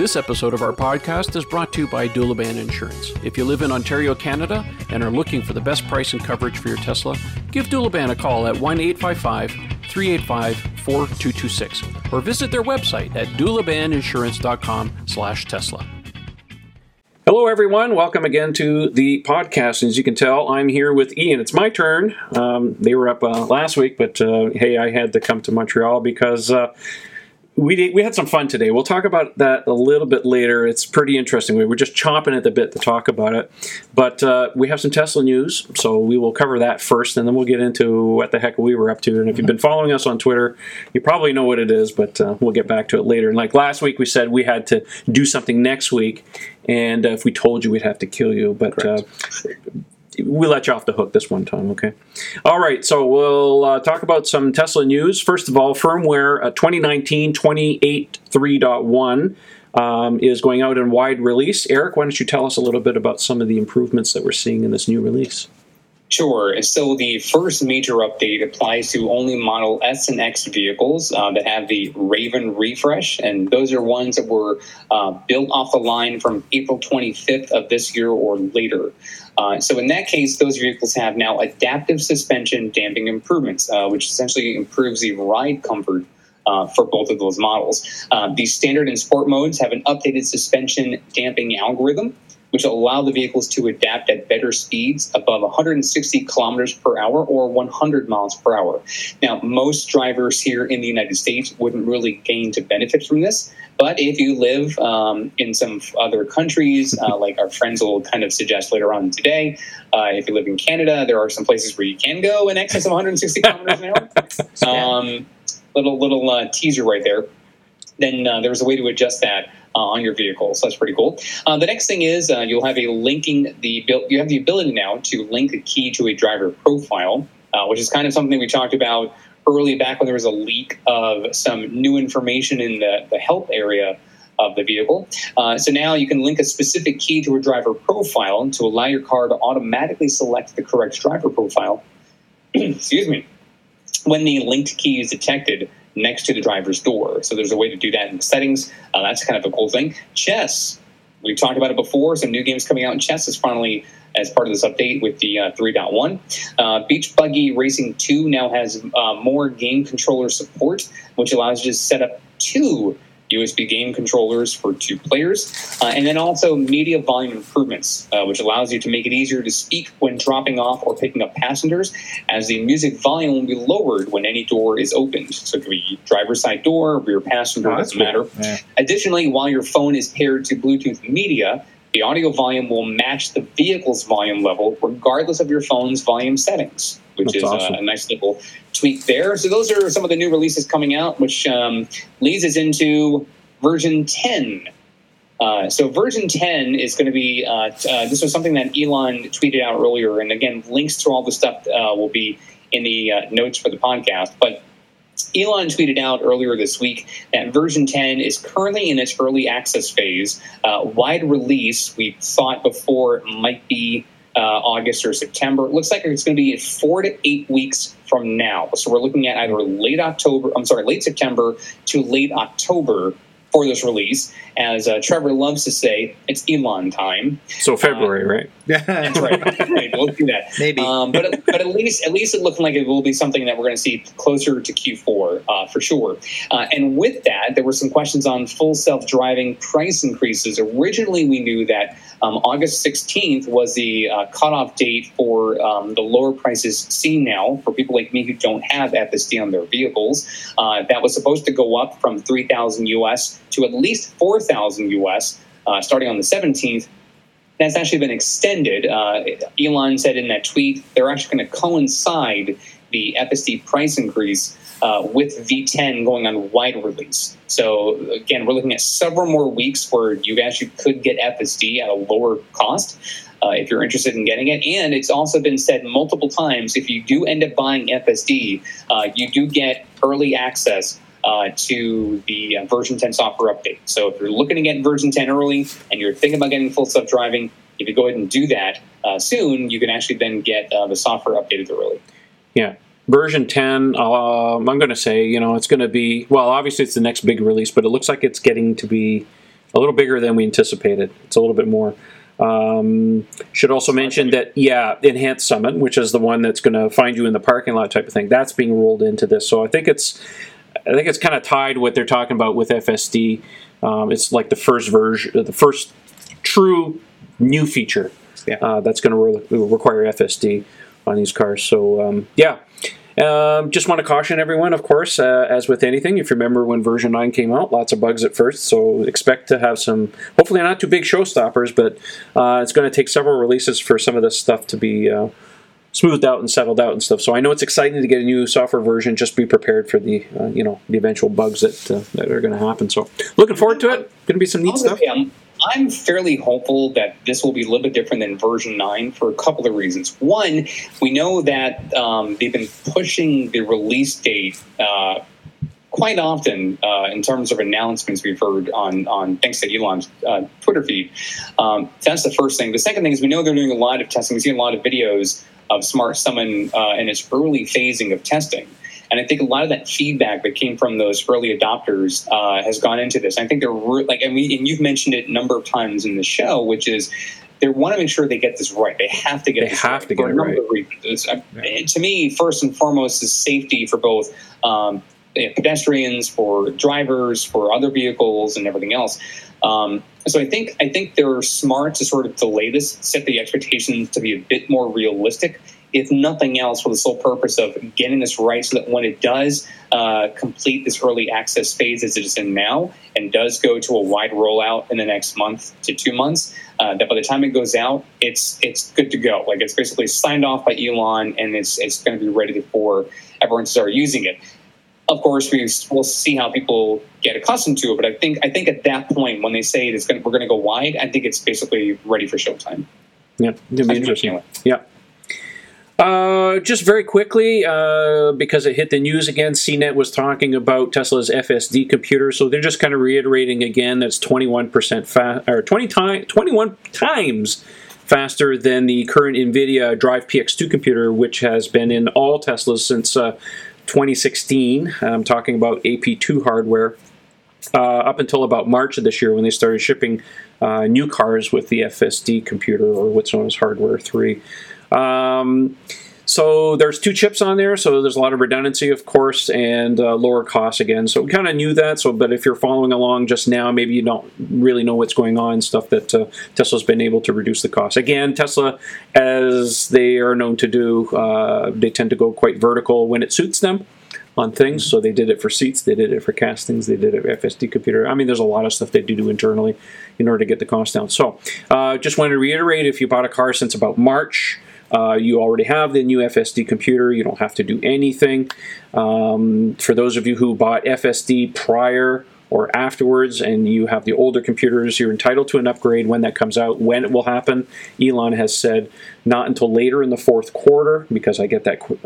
This episode of our podcast is brought to you by Doulaban Insurance. If you live in Ontario, Canada, and are looking for the best price and coverage for your Tesla, give Doulaban a call at 1 855 385 4226 or visit their website at doulabaninsurance.com slash Tesla. Hello, everyone. Welcome again to the podcast. As you can tell, I'm here with Ian. It's my turn. Um, they were up uh, last week, but uh, hey, I had to come to Montreal because uh, we we had some fun today. We'll talk about that a little bit later. It's pretty interesting. We were just chomping at the bit to talk about it, but uh, we have some Tesla news, so we will cover that first, and then we'll get into what the heck we were up to. And if you've been following us on Twitter, you probably know what it is, but uh, we'll get back to it later. And like last week, we said we had to do something next week, and uh, if we told you, we'd have to kill you. But uh, we let you off the hook this one time, okay? All right, so we'll uh, talk about some Tesla news. First of all, firmware uh, 2019 28.3.1 um, is going out in wide release. Eric, why don't you tell us a little bit about some of the improvements that we're seeing in this new release? Sure. So the first major update applies to only Model S and X vehicles uh, that have the Raven refresh, and those are ones that were uh, built off the line from April 25th of this year or later. Uh, so in that case, those vehicles have now adaptive suspension damping improvements, uh, which essentially improves the ride comfort uh, for both of those models. Uh, the standard and sport modes have an updated suspension damping algorithm which will allow the vehicles to adapt at better speeds above 160 kilometers per hour or 100 miles per hour. Now, most drivers here in the United States wouldn't really gain to benefit from this, but if you live um, in some other countries, uh, like our friends will kind of suggest later on today, uh, if you live in Canada, there are some places where you can go in excess of 160 kilometers an hour. Um, little little uh, teaser right there. Then uh, there's a way to adjust that on your vehicle. So that's pretty cool. Uh, the next thing is uh, you'll have a linking the you have the ability now to link a key to a driver profile, uh, which is kind of something we talked about early back when there was a leak of some new information in the, the help area of the vehicle. Uh, so now you can link a specific key to a driver profile to allow your car to automatically select the correct driver profile. Excuse me. When the linked key is detected, next to the driver's door. So there's a way to do that in the settings. Uh, that's kind of a cool thing. Chess, we've talked about it before. Some new games coming out in chess is finally as part of this update with the uh, 3.1. Uh, Beach Buggy Racing 2 now has uh, more game controller support, which allows you to set up two USB game controllers for two players, uh, and then also media volume improvements, uh, which allows you to make it easier to speak when dropping off or picking up passengers, as the music volume will be lowered when any door is opened. So it could be driver's side door, rear passenger, oh, doesn't cool. matter. Yeah. Additionally, while your phone is paired to Bluetooth media, the audio volume will match the vehicle's volume level regardless of your phone's volume settings, which That's is awesome. a, nice little tweak there. So those are some of the new releases coming out, which um, leads us into version 10. Uh, so version 10 is going to be uh, uh, this was something that elon tweeted out earlier and again links to all the stuff uh, will be in the uh, notes for the podcast but Elon tweeted out earlier this week that version 10 is currently in its early access phase. Uh, wide release, we thought before, might be uh, August or September. It looks like it's going to be four to eight weeks from now. So we're looking at either late October, I'm sorry, late September to late October for this release. As uh, Trevor loves to say, it's Elon time. So February, uh, right? that's right. We'll do that. Maybe. Um, but but at least at least it looking like it will be something that we're going to see closer to Q4 uh, for sure. Uh, and with that, there were some questions on full self driving price increases. Originally, we knew that um, August 16th was the uh, cutoff date for um, the lower prices seen now for people like me who don't have FSD on their vehicles. Uh, that was supposed to go up from 3,000 US to at least 4,000 US uh, starting on the 17th. That's actually been extended. Uh, Elon said in that tweet they're actually going to coincide the FSD price increase uh, with V10 going on wide release. So again, we're looking at several more weeks where you actually could get FSD at a lower cost. Uh, if you're interested in getting it. And it's also been said multiple times if you do end up buying FSD, uh, you do get early access uh, to the uh, version 10 software update. So if you're looking to get version 10 early and you're thinking about getting full self driving, if you go ahead and do that uh, soon, you can actually then get uh, the software updated early. Yeah version 10 um, i'm going to say you know it's going to be well obviously it's the next big release but it looks like it's getting to be a little bigger than we anticipated. It's a little bit more. Um, should also mention that yeah, enhanced summon, which is the one that's going to find you in the parking lot type of thing, that's being rolled into this. So I think it's I think it's kind of tied what they're talking about with FSD. Um, it's like the first version, the first true new feature Yeah. uh, that's going to re- require FSD on these cars. So um, yeah. Um, just want to caution everyone, of course, uh, as with anything, if you remember when version 9 came out, lots of bugs at first, so expect to have some, hopefully not too big showstoppers, but uh, it's going to take several releases for some of this stuff to be uh, smoothed out and settled out and stuff. So I know it's exciting to get a new software version, just be prepared for the, uh, you know, the eventual bugs that, uh, that are going to happen. So looking forward to it. Going to be some neat stuff. I'm, I'm fairly hopeful that this will be a little bit different than version 9 for a couple of reasons. One, we know that um, they've been pushing the release date uh, quite often uh, in terms of announcements we've heard on, on thanks to Elon's uh, Twitter feed. Um, that's the first thing. The second thing is we know they're doing a lot of testing. We've seen a lot of videos of Smart Summon uh, in its early phasing of testing. And I think a lot of that feedback that came from those early adopters uh, has gone into this. I think they're re- like, and, we, and you've mentioned it a number of times in the show, which is they want to make sure they get this right. They have to get They have right to get it right. Uh, To me, first and foremost, is safety for both um, you know, pedestrians, for drivers, for other vehicles, and everything else. Um, so I think I think they're smart to sort of delay this, set the expectations to be a bit more realistic if nothing else, for the sole purpose of getting this right so that when it does uh, complete this early access phase as it is in now and does go to a wide rollout in the next month to two months, uh, that by the time it goes out, it's it's good to go. Like it's basically signed off by Elon and it's, it's going to be ready for everyone to start using it. Of course, we will see how people get accustomed to it, but I think I think at that point when they say it's going, we're going to go wide, I think it's basically ready for showtime. Yeah, it'll be interesting. Yeah. Uh, just very quickly, uh, because it hit the news again, CNET was talking about Tesla's FSD computer, so they're just kind of reiterating again that's 21% fa- or 20 time, 21 times faster than the current NVIDIA Drive PX2 computer, which has been in all Teslas since uh, 2016. I'm talking about AP2 hardware. Uh, up until about March of this year when they started shipping uh, new cars with the FSD computer or what's known as Hardware 3. Um, so there's two chips on there, so there's a lot of redundancy, of course, and uh, lower costs again. So we kind of knew that. So, but if you're following along just now, maybe you don't really know what's going on. Stuff that uh, Tesla's been able to reduce the cost. Again, Tesla, as they are known to do, uh, they tend to go quite vertical when it suits them on things. So they did it for seats, they did it for castings, they did it for FSD computer. I mean, there's a lot of stuff they do do internally in order to get the cost down. So uh, just wanted to reiterate: if you bought a car since about March. Uh, you already have the new FSD computer. You don't have to do anything. Um, for those of you who bought FSD prior or afterwards and you have the older computers, you're entitled to an upgrade when that comes out. When it will happen, Elon has said not until later in the fourth quarter, because I get that qu-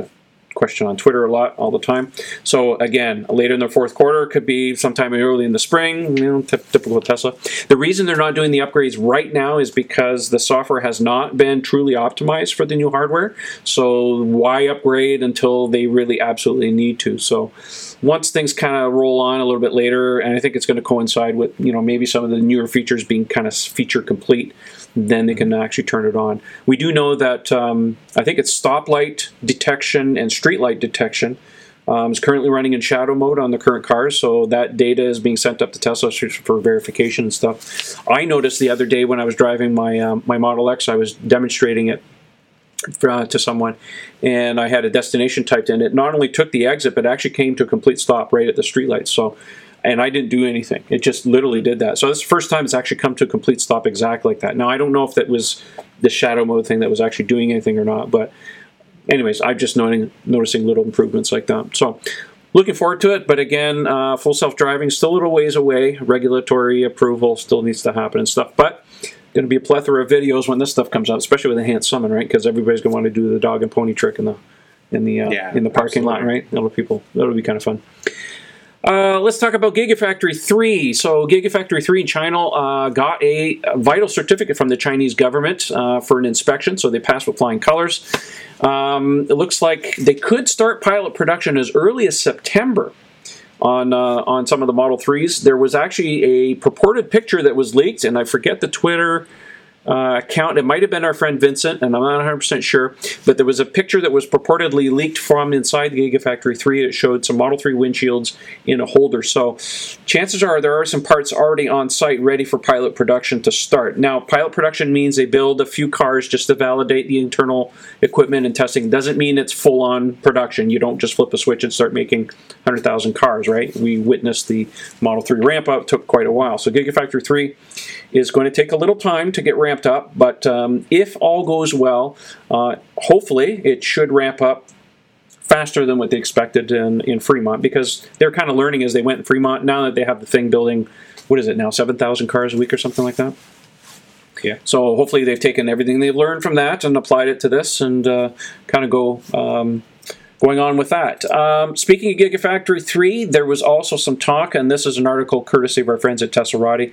question on Twitter a lot, all the time. So again, later in the fourth quarter could be sometime early in the spring. You know, ty- typical Tesla. The reason they're not doing the upgrades right now is because the software has not been truly optimized for the new hardware. So why upgrade until they really absolutely need to? So once things kind of roll on a little bit later, and I think it's going to coincide with you know maybe some of the newer features being kind of feature complete, then they can actually turn it on. We do know that um, I think it's stoplight detection and streetlight detection. Um, is currently running in shadow mode on the current cars, so that data is being sent up to Tesla for verification and stuff. I noticed the other day when I was driving my um, my Model X, I was demonstrating it uh, to someone, and I had a destination typed in. It not only took the exit, but actually came to a complete stop right at the streetlight. So, and I didn't do anything. It just literally did that. So this is the first time it's actually come to a complete stop exact like that. Now I don't know if that was the shadow mode thing that was actually doing anything or not, but anyways, I'm just noting, noticing little improvements like that. So. Looking forward to it, but again, uh, full self-driving still a little ways away. Regulatory approval still needs to happen and stuff, but going to be a plethora of videos when this stuff comes out, especially with enhanced summon, right? Because everybody's going to want to do the dog and pony trick in the in the uh, Yeah, in the parking lot, absolutely. right? That'll people that'll be kind of fun. Uh, let's talk about Gigafactory 3. So, Gigafactory 3 in China uh, got a, vital certificate from the Chinese government uh, for an inspection, so they passed with flying colors. Um, it looks like they could start pilot production as early as September. on uh, on some of the Model Threes. There was actually a purported picture that was leaked, and I forget the Twitter uh, account. It might have been our friend Vincent, and I'm not 100% sure, but there was a picture that was purportedly leaked from inside the Gigafactory 3. It showed some Model 3 windshields in a holder. So chances are there are some parts already on site ready for pilot production to start. Now, pilot production means they build a few cars just to validate the internal equipment and testing. Doesn't mean it's full on production. You don't just flip a switch and start making 100,000 cars, right? We witnessed the Model 3 ramp up, took quite a while. So Gigafactory 3 is going to take a little time to get ramped up, but um, if all goes well, uh, hopefully it should ramp up faster than what they expected in, in Fremont because they're kind of learning as they went in Fremont. Now that they have the thing building, what is it now, 7,000 cars a week or something like that? Yeah. So hopefully they've taken everything they've learned from that and applied it to this and uh, kind of go um, going on with that. Um, speaking of Gigafactory 3, there was also some talk, and this is an article courtesy of our friends at Teslarati.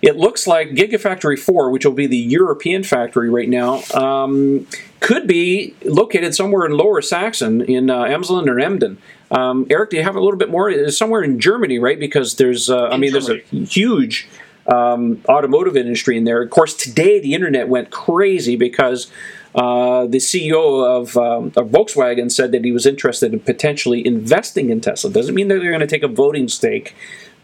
It looks like Gigafactory 4, which will be the European factory right now, um, could be located somewhere in Lower Saxon, in uh, Emsland or Emden. Um, Eric, do you have a little bit more? It's somewhere in Germany, right? Because there's, uh, I mean, there's a huge um, automotive industry in there. Of course, today the internet went crazy because uh, the CEO of, um, of, Volkswagen said that he was interested in potentially investing in Tesla. Doesn't mean that they're going to take a voting stake,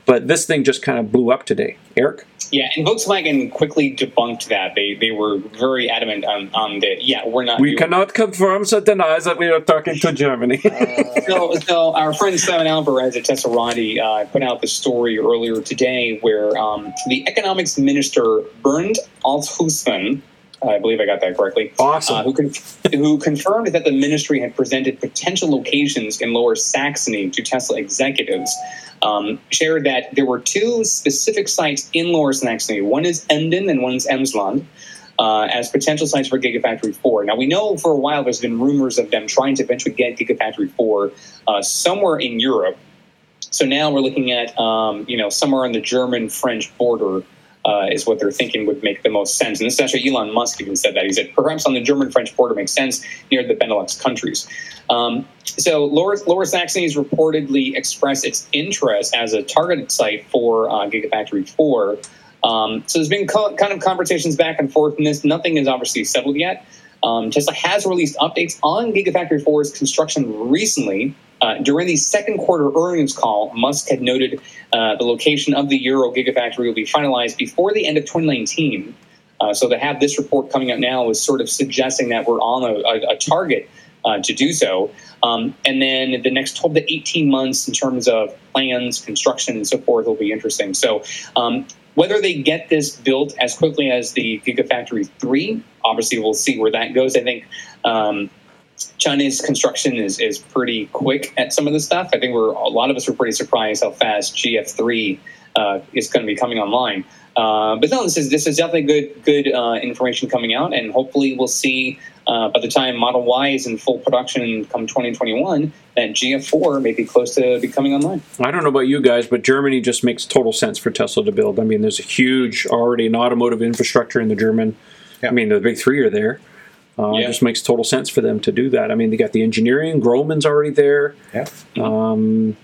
but this thing just kind of blew up today. Eric? Yeah, and Volkswagen quickly debunked that. They they were very adamant on, on that. Yeah, we're not. We cannot confirm or deny that we are talking to Germany. uh, so, so our friend Simon Alvarez at Teslarati uh, put out the story earlier today where um, the economics minister Bernd Althusmann I believe I got that correctly. Awesome. Uh, who, con- who confirmed that the ministry had presented potential locations in Lower Saxony to Tesla executives. Um, shared that there were two specific sites in Lower Saxony. One is Emden and one is Emsland. Uh, as potential sites for Gigafactory 4. Now, we know for a while there's been rumors of them trying to eventually get Gigafactory 4 uh, somewhere in Europe. So now we're looking at, um, you know, somewhere on the German-French border uh, is what they're thinking would make the most sense. And actually Elon Musk even said that. He said perhaps on the German French border makes sense near the Benelux countries. Um, so Lower, Lower Saxony has reportedly expressed its interest as a targeted site for uh, Gigafactory 4. Um, so there's been co- kind of conversations back and forth in this. Nothing is obviously settled yet. Um, Tesla has released updates on Gigafactory 4's construction recently. Uh, during the second quarter earnings call, Musk had noted uh, the location of the Euro Gigafactory will be finalized before the end of 2019. Uh, so to have this report coming out now is sort of suggesting that we're on a, a, a target uh, to do so. Um, and then the next 12 to 18 months in terms of plans, construction, and so forth will be interesting. So um, whether they get this built as quickly as the Gigafactory 3, obviously we'll see where that goes. I think um, Chinese construction is, is pretty quick at some of this stuff. I think we're a lot of us were pretty surprised how fast GF3 uh, is going to be coming online. Uh, but no, this is this is definitely good good uh, information coming out, and hopefully we'll see uh, by the time Model Y is in full production come 2021 that GF4 may be close to becoming online. I don't know about you guys, but Germany just makes total sense for Tesla to build. I mean, there's a huge already an automotive infrastructure in the German. Yeah. I mean, the big three are there. Uh, yeah. It just makes total sense for them to do that. I mean, they got the engineering. Grohmann's already there. Yeah. Um,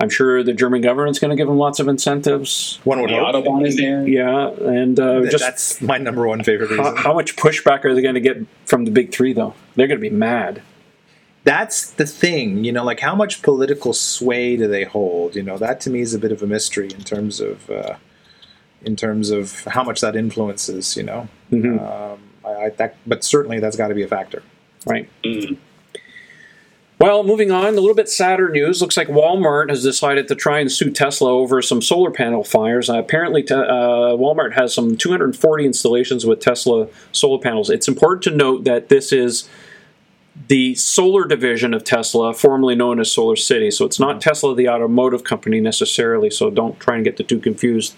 I'm sure the German government's going to give them lots of incentives. One would the hope. Autobahn is there. Yeah, and uh, that, just that's my number one favorite reason. How, how much pushback are they going to get from the big three, though? They're going to be mad. That's the thing, you know, like how much political sway do they hold? You know, that to me is a bit of a mystery in terms of, uh, in terms of how much that influences. You know, mm-hmm. um, I, I, that, but certainly that's got to be a factor, right? Mm. Well, moving on, a little bit sadder news. Looks like Walmart has decided to try and sue Tesla over some solar panel fires. Uh, apparently, te- uh, Walmart has some 240 installations with Tesla solar panels. It's important to note that this is the solar division of Tesla, formerly known as Solar City. So it's not Tesla, the automotive company, necessarily. So don't try and get the two confused.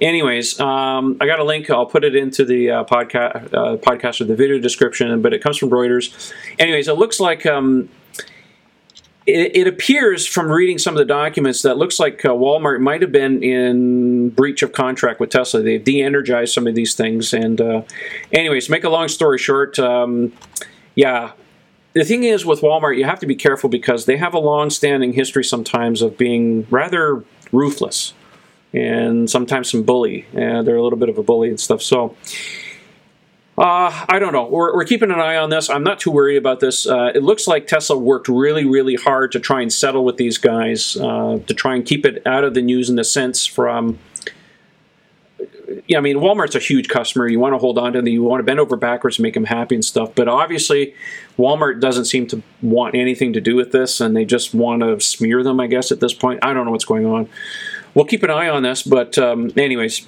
Anyways, um, I got a link. I'll put it into the uh, podcast, uh, podcast or the video description, but it comes from Reuters. Anyways, it looks like. Um, it, it, appears from reading some of the documents that looks like uh, Walmart might have been in breach of contract with Tesla. They've de-energized some of these things, and uh, anyways, make a long story short, um, yeah, the thing is with Walmart, you have to be careful because they have a long-standing history sometimes of being rather ruthless and sometimes some bully. And they're a little bit of a bully and stuff. So. Uh, I don't know. We're, we're keeping an eye on this. I'm not too worried about this. Uh, it looks like Tesla worked really, really hard to try and settle with these guys, uh, to try and keep it out of the news in the sense from yeah, I mean, Walmart's a huge customer. You want to hold on to them. You want to bend over backwards and make them happy and stuff. But obviously, Walmart doesn't seem to want anything to do with this, and they just want to smear them. I guess at this point, I don't know what's going on. We'll keep an eye on this. But um, anyways,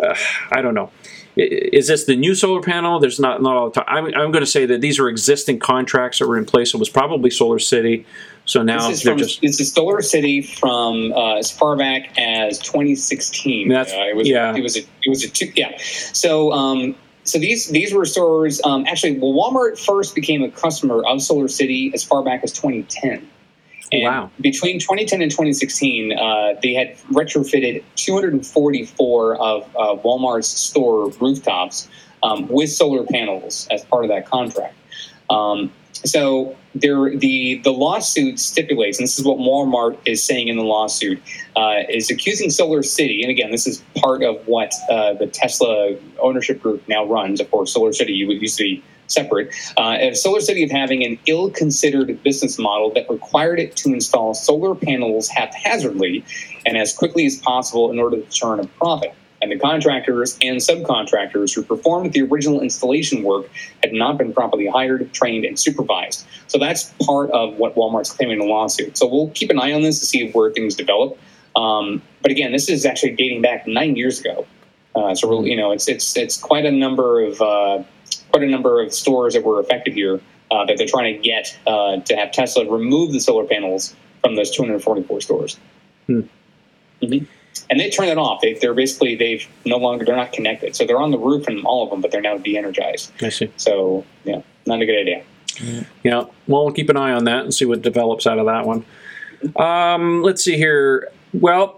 uh, I don't know. Is this the new solar panel? There's not not all the time. I'm, I'm going to say that these are existing contracts that were in place. It was probably Solar City. So now this is they're from, just this is Solar City from uh, as far back as 2016. That's- uh, it was yeah. it was a, it was a two, yeah. So um, so these these were stores um, actually. Well, Walmart first became a customer of Solar City as far back as 2010. And Wow. Between 2010 and 2016, uh, they had retrofitted 244 of uh, Walmart's store rooftops um, with solar panels as part of that contract. Um, so there, the the lawsuit stipulates, and this is what Walmart is saying in the lawsuit, uh, is accusing Solar City, and again, this is part of what uh, the Tesla ownership group now runs. Of course, Solar City used to be separate. Uh, Solar City of having an ill-considered business model that required it to install solar panels haphazardly and as quickly as possible in order to turn a profit. And the contractors and subcontractors who performed the original installation work had not been properly hired, trained, and supervised. So that's part of what Walmart's claiming in the lawsuit. So we'll keep an eye on this to see where things develop. Um, but again, this is actually dating back nine years ago. Uh, so you know, it's it's it's quite a number of uh, quite a number of stores that were affected here uh, that they're trying to get uh, to have Tesla remove the solar panels from those 244 stores. Hmm. Mhm. And they turn it off. They, they're basically they've no longer they're not connected. So they're on the roof and all of them, but they're now de-energized. I see. So yeah, not a good idea. Yeah, well, we'll keep an eye on that and see what develops out of that one. Um, let's see here. Well,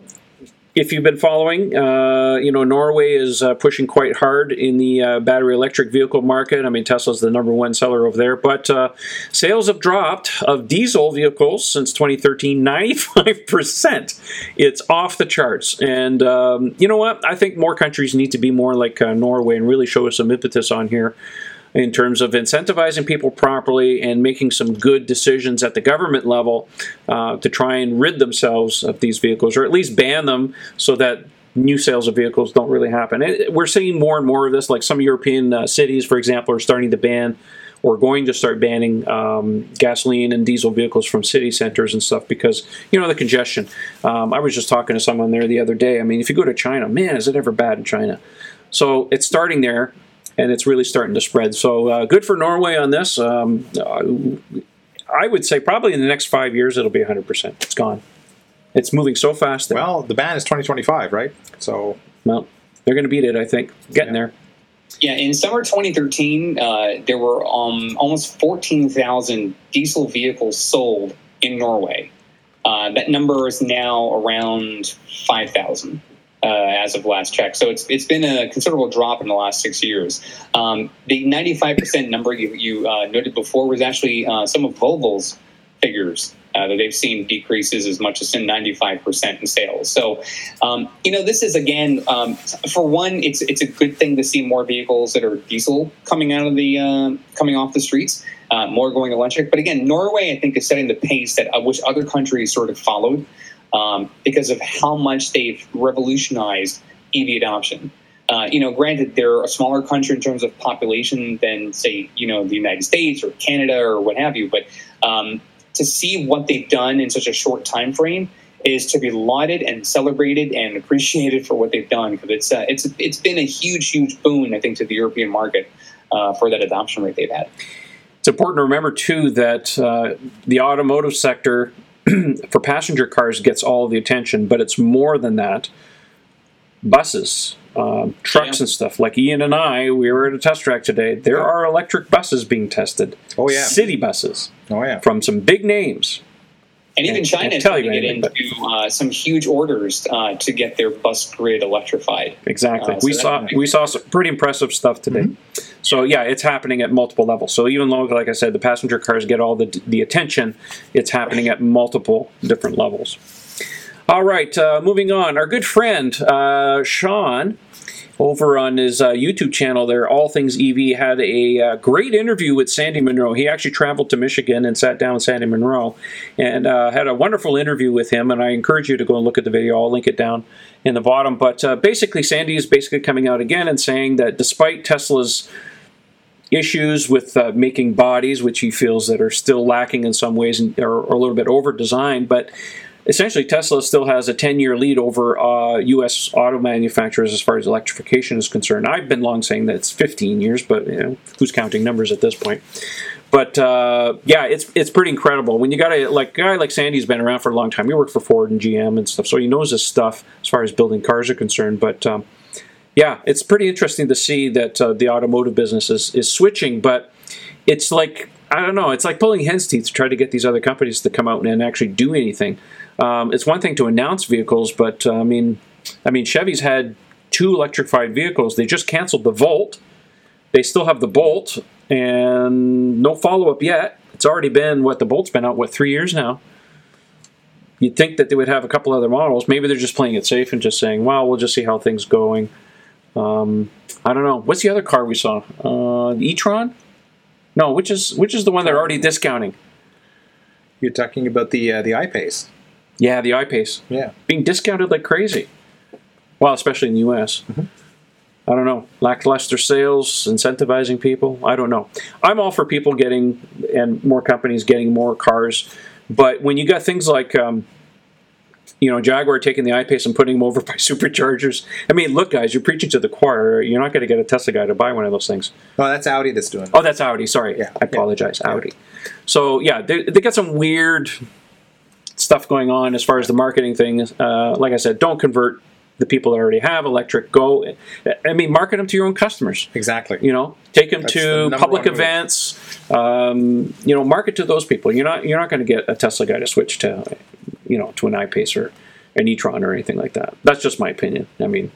if you've been following, uh, you know Norway is uh, pushing quite hard in the uh, battery electric vehicle market. I mean, Tesla's the number one seller over there, but uh, sales have dropped of diesel vehicles since 2013, 95 percent. It's off the charts, and um, you know what? I think more countries need to be more like uh, Norway and really show some impetus on here in terms of incentivizing people properly and making some good decisions at the government level uh, to try and rid themselves of these vehicles or at least ban them so that new sales of vehicles don't really happen. It- we're seeing more and more of this, like some European uh, cities, for example, are starting to ban or going to start banning um, gasoline and diesel vehicles from city centers and stuff because you know the congestion. Um, I was just talking to someone there the other day. I mean, if you go to China, man, is it ever bad in China? So it's starting there, and it's really starting to spread. So uh, good for Norway on this. Um, I would say probably in the next five years it'll be 100%. It's gone. It's moving so fast. That, Well, the ban is 2025, right? So well, they're going to beat it. I think getting Yeah. there. Yeah, in summer 2013, uh, there were um, almost 14,000 diesel vehicles sold in Norway. Uh, that number is now around 5,000 uh, as of last check. So it's it's been a considerable drop in the last six years. Um, the 95% number you, you uh, noted before was actually uh, some of Volvo's figures. Uh, that they've seen decreases as much as in 95% in sales. So, um, you know, this is again, um, for one, it's it's a good thing to see more vehicles that are diesel coming out of the uh, coming off the streets, uh, more going electric. But again, Norway, I think, is setting the pace that which other countries sort of followed um, because of how much they've revolutionized EV adoption. Uh, you know, granted, they're a smaller country in terms of population than, say, you know, the United States or Canada or what have you. But um, to see what they've done in such a short time frame is to be lauded and celebrated and appreciated for what they've done because it's uh, it's it's been a huge, huge boon, I think, to the European market uh, for that adoption rate they've had. It's important to remember too that uh, the automotive sector for passenger cars gets all the attention, but it's more than that. Buses, um, trucks, Yeah. and stuff. Like Ian and I, we were at a test track today. There are electric buses being tested. Oh, yeah. city buses oh yeah, from some big names. And even Can't- China is tell trying to get anything, but- into uh, some huge orders uh, to get their bus grid electrified. Exactly. Uh, so we that- saw we saw some pretty impressive stuff today. So yeah, it's happening at multiple levels. So even though, like I said, the passenger cars get all the the attention, it's happening at multiple different levels. All right, uh, moving on. Our good friend uh, Sean. Over on his uh, YouTube channel, there, All Things EV had a uh, great interview with Sandy Munro. He actually traveled to Michigan and sat down with Sandy Munro and uh, had a wonderful interview with him. And I encourage you to go and look at the video. I'll link it down in the bottom. But uh, basically, Sandy is basically coming out again and saying that despite Tesla's issues with uh, making bodies, which he feels that are still lacking in some ways and are, are a little bit over designed, but essentially Tesla still has a 10 year lead over uh, U.S. auto manufacturers as far as electrification is concerned. I've been long saying that it's 15 years, but you know, who's counting numbers at this point? But uh, yeah, it's it's pretty incredible when you got a like guy like Sandy's been around for a long time. He worked for Ford and GM and stuff, so he knows this stuff as far as building cars are concerned. But um, yeah, it's pretty interesting to see that uh, the automotive business is, is switching, but it's like I don't know, it's like pulling hen's teeth to try to get these other companies to come out and actually do anything. Um, it's one thing to announce vehicles, but uh, I mean, I mean Chevy's had two electrified vehicles. They just canceled the Volt. They still have the Bolt, and no follow up yet. It's already been what the Bolt's been out what three years now. You'd think that they would have a couple other models. Maybe they're just playing it safe and just saying, "Well, we'll just see how things going." Um, I don't know. What's the other car we saw? Uh, the e-tron? No, which is which is the one they're already discounting? You're talking about the uh, the I-Pace. Yeah, the I-Pace Yeah. being discounted like crazy. Well, especially in the U.S. I don't know. Lackluster sales, incentivizing people. I don't know. I'm all for people getting and more companies getting more cars, but when you got things like. Um, you know, Jaguar taking the I-Pace and putting them over by superchargers. I mean, look, guys, you're preaching to the choir. You're not going to get a Tesla guy to buy one of those things. Oh, that's Audi that's doing. it. Oh, that's Audi. Sorry, Yeah, I yeah. apologize, Audi. So yeah, they, they got some weird stuff going on as far as the marketing thing. Uh, like I said, don't convert the people that already have electric. Go, I mean, market them to your own customers. Exactly. You know, take them That's to number public events. Um, you know, market to those people. You're not you're not going to get a Tesla guy to switch to, you know, to an I-Pace or an e-tron or anything like that. That's just my opinion. I mean,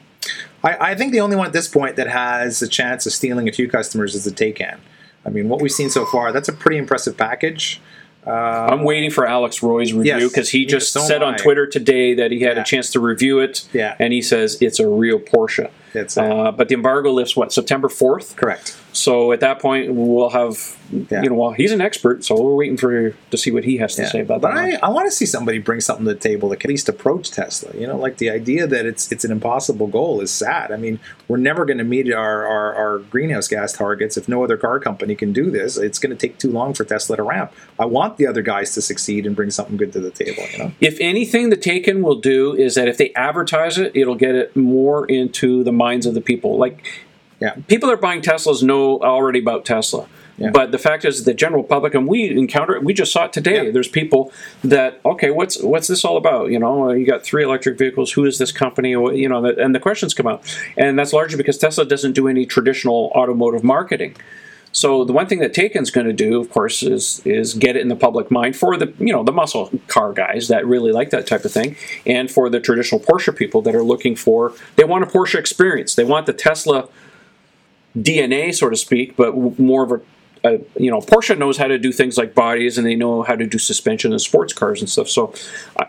I, I think the only one at this point that has a chance of stealing a few customers is the Taycan. I mean, what we've seen so far, that's a pretty impressive package. Um, I'm waiting for Alex Roy's review Yes, because he yes, just so said on Twitter today that he had Yeah. a chance to review it. Yeah. And he says it's a real Porsche. It's uh, Uh, but the embargo lifts what September 4th. correct. So at that point we'll have Yeah. you know well he's an expert so we're waiting for to see what he has to Yeah. say about but that. I, I want to see somebody bring something to the table that can at least approach Tesla. You know, like the idea that it's it's an impossible goal is sad. I mean, we're never going to meet our, our, our greenhouse gas targets if no other car company can do this. It's going to take too long for Tesla to ramp. I want the other guys to succeed and bring something good to the table. You know, if anything the Taycan will do is that if they advertise it, it'll get it more into the minds of the people. Like yeah, people that are buying Teslas know already about Tesla. Yeah. But the fact is, the general public, and we encounter it. We just saw it today. Yeah. There's people that okay, what's what's this all about? You know, you got three electric vehicles. Who is this company? You know, and the questions come out, and that's largely because Tesla doesn't do any traditional automotive marketing. So the one thing that Taycan's going to do, of course, is is get it in the public mind for the you know the muscle car guys that really like that type of thing, and for the traditional Porsche people that are looking for they want a Porsche experience. They want the Tesla DNA, so to speak, but more of a, a you know Porsche knows how to do things like bodies, and they know how to do suspension in sports cars and stuff. So,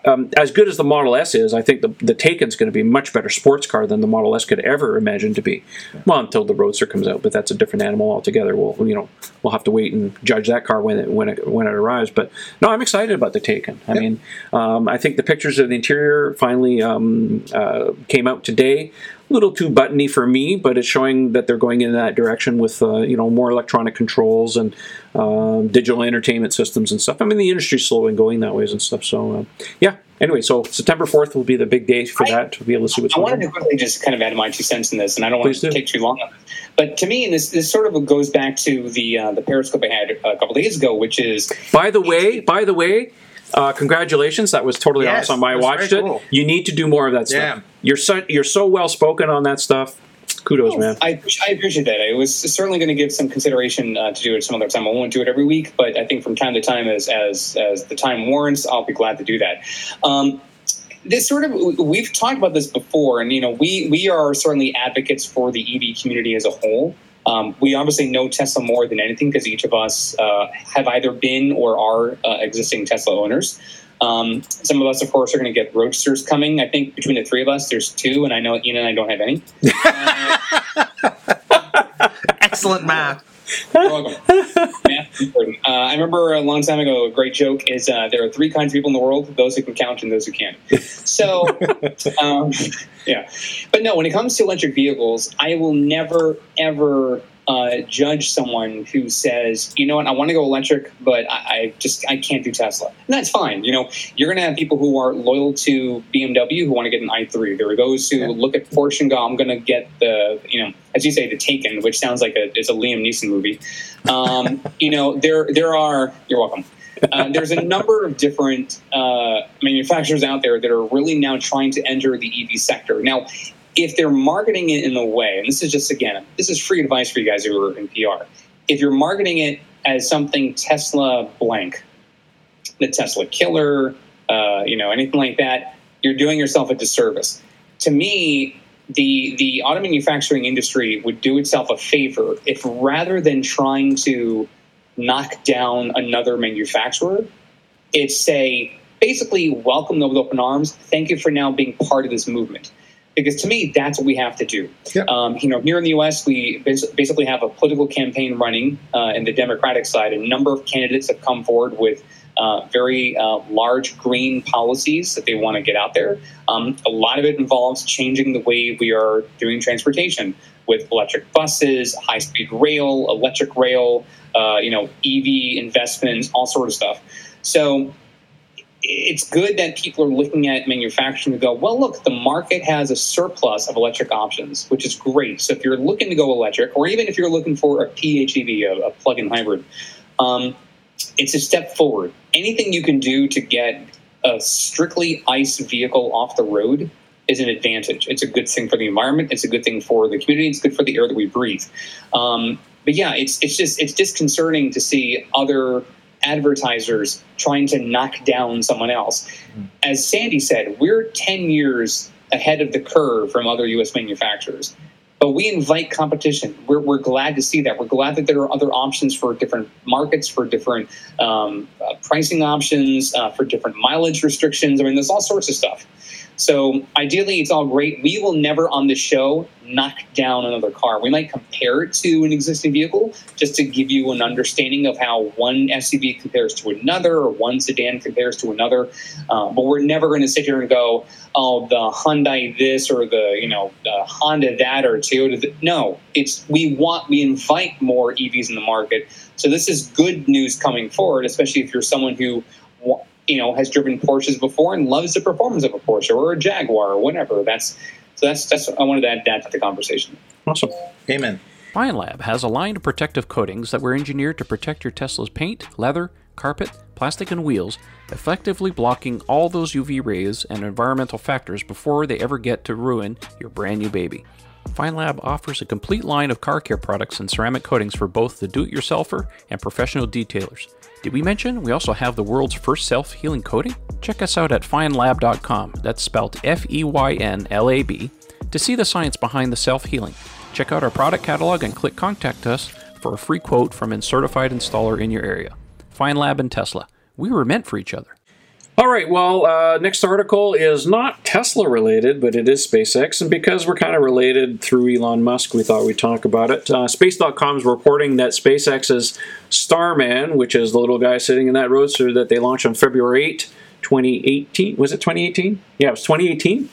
um, as good as the Model S is, I think the the Taycan's going to be a much better sports car than the Model S could ever imagine to be. Well, until the Roadster comes out, but that's a different animal altogether. We'll you know we'll have to wait and judge that car when it when it when it arrives. But no, I'm excited about the Taycan. I mean, um, I think the pictures of the interior finally um, uh, came out today little too buttony for me, but it's showing that they're going in that direction with uh, you know more electronic controls and um, digital entertainment systems and stuff. I mean, the industry's slowly going that ways and stuff. So uh, yeah. Anyway, so September fourth will be the big day for I- that to be able to see what's going on. I wanted to quickly just kind of add my two cents in this, and I don't want to do. take too long on this. But to me, and this this sort of goes back to the uh, the Periscope I had a couple days ago, which is By the way, by the way. Uh, congratulations! That was totally Yes, awesome. I watched it. cool. You need to do more of that stuff. Yeah. You're so you're so well spoken on that stuff. kudos, man. I, I appreciate that. I was certainly going to give some consideration uh, to do it some other time. I won't do it every week, but I think from time to time, as as as the time warrants, I'll be glad to do that. Um, this sort of we've talked about this before, and you know we we are certainly advocates for the EV community as a whole. Um, we obviously know Tesla more than anything because each of us uh, have either been or are uh, existing Tesla owners. Um, some of us, of course, are going to get roadsters coming. I think between the three of us, there's two, and I know Ian and I don't have any. Excellent math. You're welcome. Math important. Uh, I remember a long time ago, a great joke is uh, there are three kinds of people in the world those who can count and those who can't. So, um, yeah. But no, when it comes to electric vehicles, I will never, ever uh, judge someone who says, you know what, I want to go electric, but I, I just I can't do Tesla. And that's fine. You know, you're going to have people who are loyal to BMW who want to get an i3. There are those who Yeah. look at Porsche and go, I'm going to get the, you know, as you say, the Taycan, which sounds like a it's a Liam Neeson movie. Um, you know, there there are. You're welcome. Uh, there's a number of different uh, manufacturers out there that are really now trying to enter the EV sector. Now, if they're marketing it in a way, and this is just again, this is free advice for you guys who are in PR. If you're marketing it as something Tesla blank, the Tesla killer, uh, you know, anything like that, you're doing yourself a disservice. To me, the the auto manufacturing industry would do itself a favor if rather than trying to knock down another manufacturer, it's say basically welcome them with open arms. Thank you for now being part of this movement. Because to me, that's what we have to do. Yep. Um, you know, here in the U.S., we basically have a political campaign running uh, in the Democratic side. A number of candidates have come forward with uh, very uh, large green policies that they want to get out there. Um, a lot of it involves changing the way we are doing transportation with electric buses, high-speed rail, electric rail, uh, you know, EV investments, all sort of stuff. So it's good that people are looking at manufacturing to go, well, look, the market has a surplus of electric options, which is great. So if you're looking to go electric, or even if you're looking for a PHEV, a, a plug-in hybrid, um, it's a step forward. Anything you can do to get a strictly ICE vehicle off the road is an advantage. It's a good thing for the environment. It's a good thing for the community. It's good for the air that we breathe. Um, but yeah, it's it's just it's disconcerting to see other advertisers trying to knock down someone else. As Sandy said, we're 10 years ahead of the curve from other US manufacturers. But we invite competition. We're, we're glad to see that. We're glad that there are other options for different markets, for different um, uh, pricing options, uh, for different mileage restrictions. I mean, there's all sorts of stuff. So ideally, it's all great. We will never on the show knock down another car. We might compare it to an existing vehicle just to give you an understanding of how one SUV compares to another or one sedan compares to another. Uh, but we're never going to sit here and go, oh, the Hyundai this or the you know the Honda that or Toyota. That. No, it's we want we invite more EVs in the market. So this is good news coming forward, especially if you're someone who you know has driven Porsches before and loves the performance of a Porsche or a Jaguar or whatever. That's so that's that's I wanted to add that to the conversation. Awesome. Amen. Feynlab has a line of protective coatings that were engineered to protect your Tesla's paint, leather, carpet, plastic, and wheels, effectively blocking all those UV rays and environmental factors before they ever get to ruin your brand new baby. Feynlab offers a complete line of car care products and ceramic coatings for both the do it yourselfer and professional detailers. Did we mention we also have the world's first self healing coating? Check us out at feynlab.com, that's spelled F E Y N L A B, to see the science behind the self healing. Check out our product catalog and click Contact Us for a free quote from a certified installer in your area. Feynlab and Tesla. We were meant for each other. All right, well, uh, next article is not Tesla related, but it is SpaceX. And because we're kind of related through Elon Musk, we thought we'd talk about it. Uh, Space.com is reporting that SpaceX's Starman, which is the little guy sitting in that roadster that they launched on February 8, 2018. Was it 2018? Yeah, it was 2018.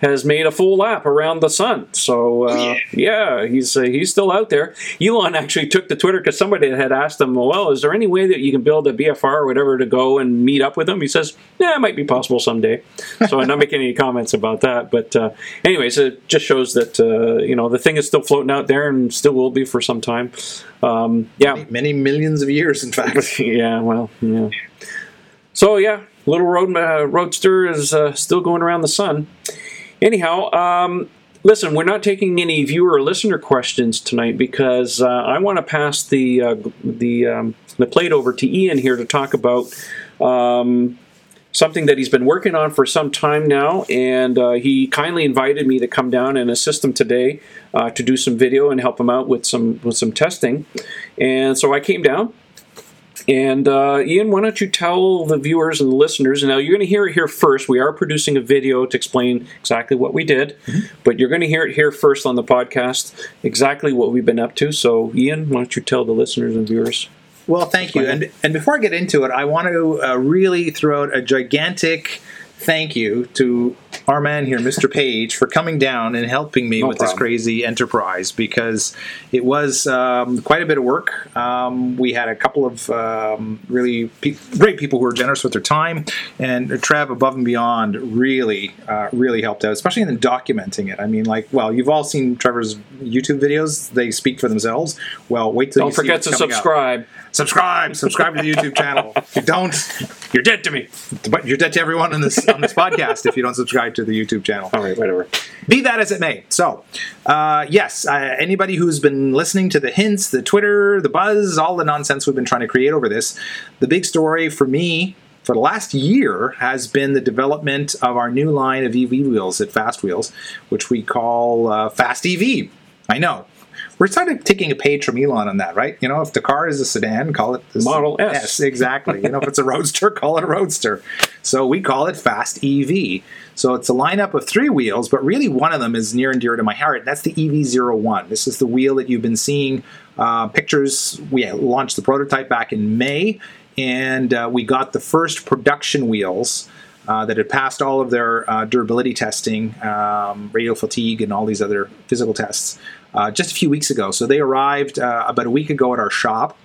Has made a full lap around the sun. So uh, yeah, he's uh, he's still out there. Elon actually took to Twitter because somebody had asked him, "Well, is there any way that you can build a BFR or whatever to go and meet up with him?" He says, "Yeah, it might be possible someday." So I'm not making any comments about that. But uh, anyways, it just shows that uh, you know the thing is still floating out there and still will be for some time. Um, yeah, Many millions of years, in fact. yeah, well, yeah. So yeah, little road uh, roadster is uh, still going around the sun. Anyhow, um, Listen, we're not taking any viewer or listener questions tonight because uh, I want to pass the uh, the um, the plate over to Ian here to talk about um, something that he's been working on for some time now, and uh, he kindly invited me to come down and assist him today uh, to do some video and help him out with some with some testing. And so I came down. And uh, Ian, why don't you tell the viewers and the listeners? Now you're going to hear it here first. We are producing a video to explain exactly what we did, but you're going to hear it here first on the podcast, exactly what we've been up to. So, Ian, why don't you tell the listeners and viewers? Well, thank you. And and before I get into it, I want to uh, really throw out a gigantic thank you to our man here, Mr. Page, for coming down and helping me No with this crazy enterprise because it was um, quite a bit of work. Um, we had a couple of um, really pe- great people who were generous with their time, and Trev, above and beyond, really, uh, really helped out, especially in documenting it. I mean, like, well, you've all seen Trevor's YouTube videos; they speak for themselves. Well, wait till Don't forget to up subscribe. subscribe subscribe to the youtube channel if you don't You're dead to me. but you're dead to everyone on this on this podcast if you don't subscribe to the youtube channel All right, whatever. be that as it may so uh, yes uh, anybody who's been listening to the hints the twitter the buzz all the nonsense we've been trying to create over this the big story for me for the last year has been the development of our new line of ev wheels at fast wheels which we call uh, fast ev i know we're sort of taking a page from Elon on that, right? You know, if the car is a sedan, call it the Model S. exactly. You know, if it's a roadster, call it a roadster. So we call it Fast EV. So it's a lineup of three wheels, but really one of them is near and dear to my heart. That's the EV01. This is the wheel that you've been seeing uh, pictures. We launched the prototype back in May, and uh, we got the first production wheels. Uh, that had passed all of their uh, durability testing, um, radial fatigue, and all these other physical tests uh, just a few weeks ago. So they arrived uh, about a week ago at our shop,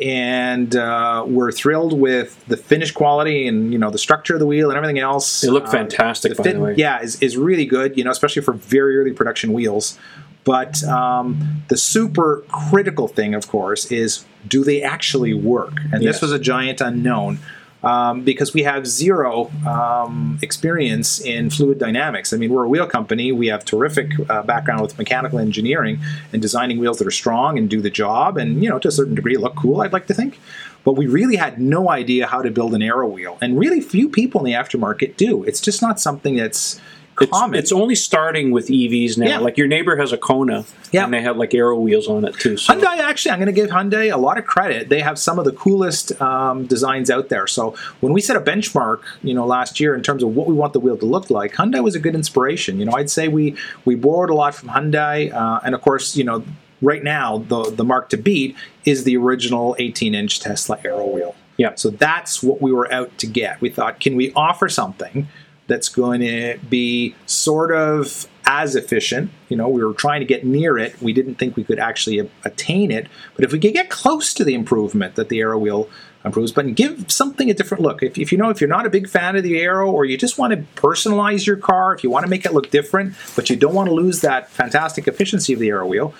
and uh, we're thrilled with the finish quality and you know the structure of the wheel and everything else. They look Uh, fantastic, by the way. Yeah, is, is really good. You know, especially for very early production wheels. But um, the super critical thing, of course, is do they actually work? And Yes. this was a giant unknown um, because we have zero um, experience in fluid dynamics. I mean, we're a wheel company. We have terrific uh, background with mechanical engineering and designing wheels that are strong and do the job, and you know, to a certain degree, look cool. I'd like to think. But we really had no idea how to build an aero wheel, and really few people in the aftermarket do. It's just not something that's common. it's only starting with EVs now. Yeah. Like your neighbor has a Kona, Yeah. and they have like aero wheels on it too. So Hyundai, actually, I'm going to give Hyundai a lot of credit. They have some of the coolest um, designs out there. So when we set a benchmark, you know, last year in terms of what we want the wheel to look like, Hyundai was a good inspiration. You know, I'd say we we borrowed a lot from Hyundai, uh, and of course, you know, right now the the mark to beat is the original 18 inch Tesla Aero wheel. Yeah. So that's what we were out to get. We thought, can we offer something that's going to be sort of as efficient? You know, we were trying to get near it. We didn't think we could actually a- attain it. But if we could get close to the improvement that the Aero wheel improves, but give something a different look. If, if you know, if you're not a big fan of the Aero or you just want to personalize your car, if you want to make it look different, but you don't want to lose that fantastic efficiency of the Aero wheel,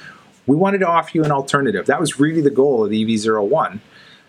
we wanted to offer you an alternative. That was really the goal of the E EV01.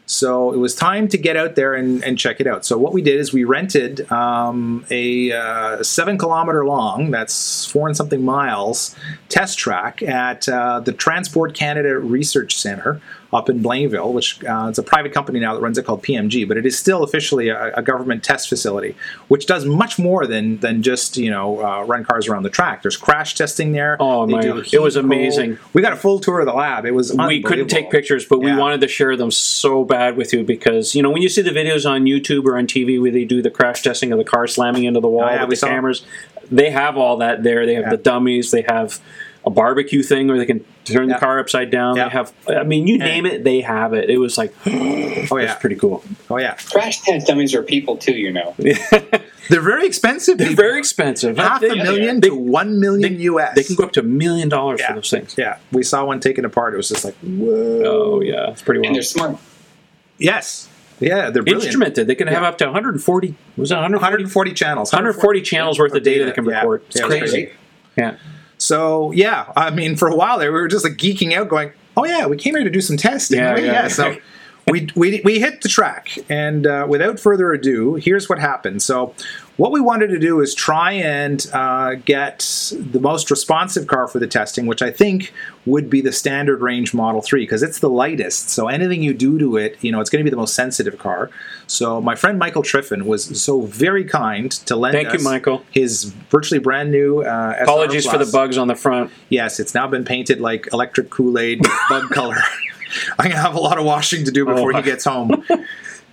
So it was time to get out there and, and check it out. So what we did is we rented um, a uh, seven kilometer long, that's four and something miles, test track at uh, the Transport Canada Research Center up in Blainville, which uh, it's a private company now that runs it called PMG, but it is still officially a, a government test facility, which does much more than than just you know uh, run cars around the track. There's crash testing there. Oh, They my- it was heat, cold. amazing. We got a full tour of the lab. It was we couldn't take pictures, but we wanted to share them so bad with you because you know when you see the videos on YouTube or on TV where they do the crash testing of the car slamming into the wall Oh, yeah, with the cameras, they have all that there. They have Yeah. the dummies. They have a barbecue thing where they can turn Yeah. the car upside down. Yeah. They have, I mean, you name it, they have it. It was like, Oh it's yeah, pretty cool. oh yeah. Crash test dummies are people too, you know. They're very expensive. They're people. very expensive. half They- a million they- to one million they- US. They can go up to a million dollars Yeah. for those things. Yeah, we saw one taken apart. It was just like, whoa. Oh yeah, it's pretty And they're smart. Yes. Yeah, they're brilliant. Instrumented. They can have Yeah. up to 140. Was it 140? 140 channels. 140 channels worth of data they can Yeah. record. It's Yeah, it was crazy. Yeah. So yeah, I mean, for a while there, we were just like geeking out, going, "Oh yeah, we came here to do some testing." Yeah, oh, right? yeah. So we, we we hit the track, and uh, without further ado, here's what happened. So what we wanted to do is try and uh, get the most responsive car for the testing, which I think would be the standard range Model 3 because it's the lightest. So anything you do to it, you know, it's going to be the most sensitive car. So my friend Michael Triffin was so very kind to lend Thank you, Michael. his virtually brand new uh, Apologies for the bugs on the front. Yes, it's now been painted like electric Kool Aid bug color. I'm gonna have a lot of washing to do before Oh. he gets home.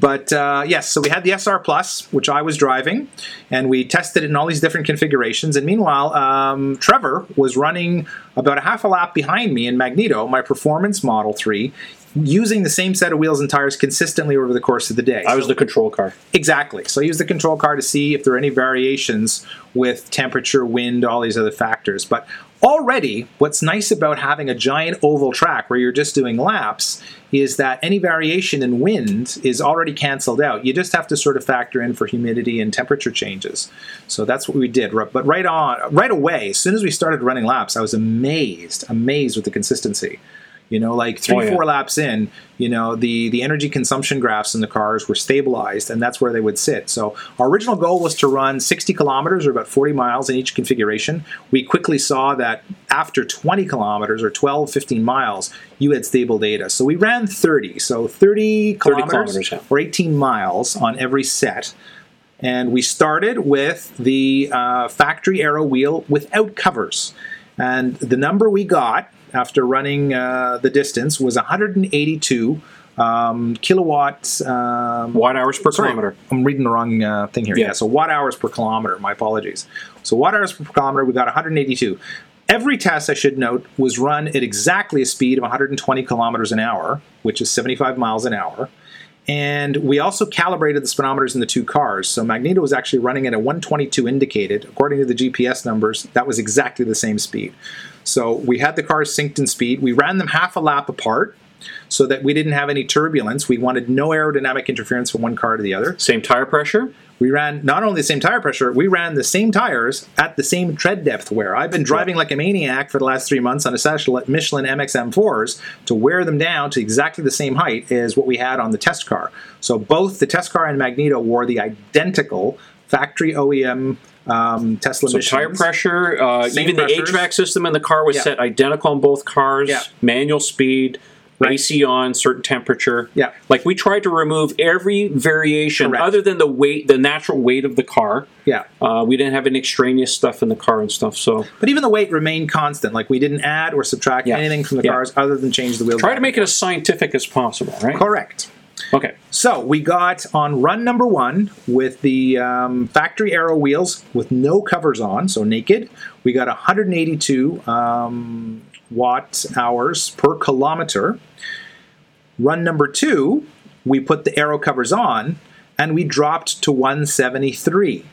But uh, yes, so we had the SR Plus, which I was driving, and we tested it in all these different configurations. And meanwhile, um, Trevor was running about a half a lap behind me in Magneto, my performance Model 3, using the same set of wheels and tires consistently over the course of the day. I was So- the control car. Exactly. So I use the control car to see if there are any variations with temperature, wind, all these other factors. But already, what's nice about having a giant oval track where you're just doing laps is that any variation in wind is already canceled out. You just have to sort of factor in for humidity and temperature changes. So that's what we did. But right on, right away, as soon as we started running laps, I was amazed, amazed with the consistency. You know, like three, Oh, yeah. four laps in, you know, the the energy consumption graphs in the cars were stabilized, and that's where they would sit. So our original goal was to run 60 kilometers or about 40 miles in each configuration. We quickly saw that after 20 kilometers or 12, 15 miles, you had stable data. So we ran 30, so 30 kilometers, kilometers, yeah. or 18 miles on every set. And we started with the uh, factory aero wheel without covers. And the number we got after running uh, the distance was 182 um, kilowatts. Um, Watt hours per sorry, kilometer. I'm reading the wrong uh, thing here. Yeah. Yeah. so watt hours per kilometer. My apologies. So watt hours per kilometer, we got 182. Every test, I should note, was run at exactly a speed of 120 kilometers an hour, which is 75 miles an hour. And we also calibrated the speedometers in the two cars. So Magneto was actually running at a 122 indicated. According to the GPS numbers, that was exactly the same speed. So we had the cars synced in speed. We ran them half a lap apart so that we didn't have any turbulence. We wanted no aerodynamic interference from one car to the other. Same tire pressure. We ran not only the same tire pressure, we ran the same tires at the same tread depth wear. I've been driving like a maniac for the last three months on a set of Michelin MXM4s to wear them down to exactly the same height as what we had on the test car. So both the test car and Magneto wore the identical factory OEM um, Tesla So tire pressure, uh, even pressures. the HVAC system in the car was Yeah. set identical on both cars. Yeah. Manual speed, Right. AC on, certain temperature. Yeah. Like we tried to remove every variation Correct. other than the weight, the natural weight of the car. Yeah. Uh, we didn't have any extraneous stuff in the car and stuff. So But even the weight remained constant. Like we didn't add or subtract Yeah. anything from the cars other than change the wheel. try to make it as scientific as possible, right? correct. Okay. So we got on run number one with the um, factory Aero wheels with no covers on, so naked. We got 182 um, watt hours per kilometer. Run number two, we put the Aero covers on and we dropped to 173.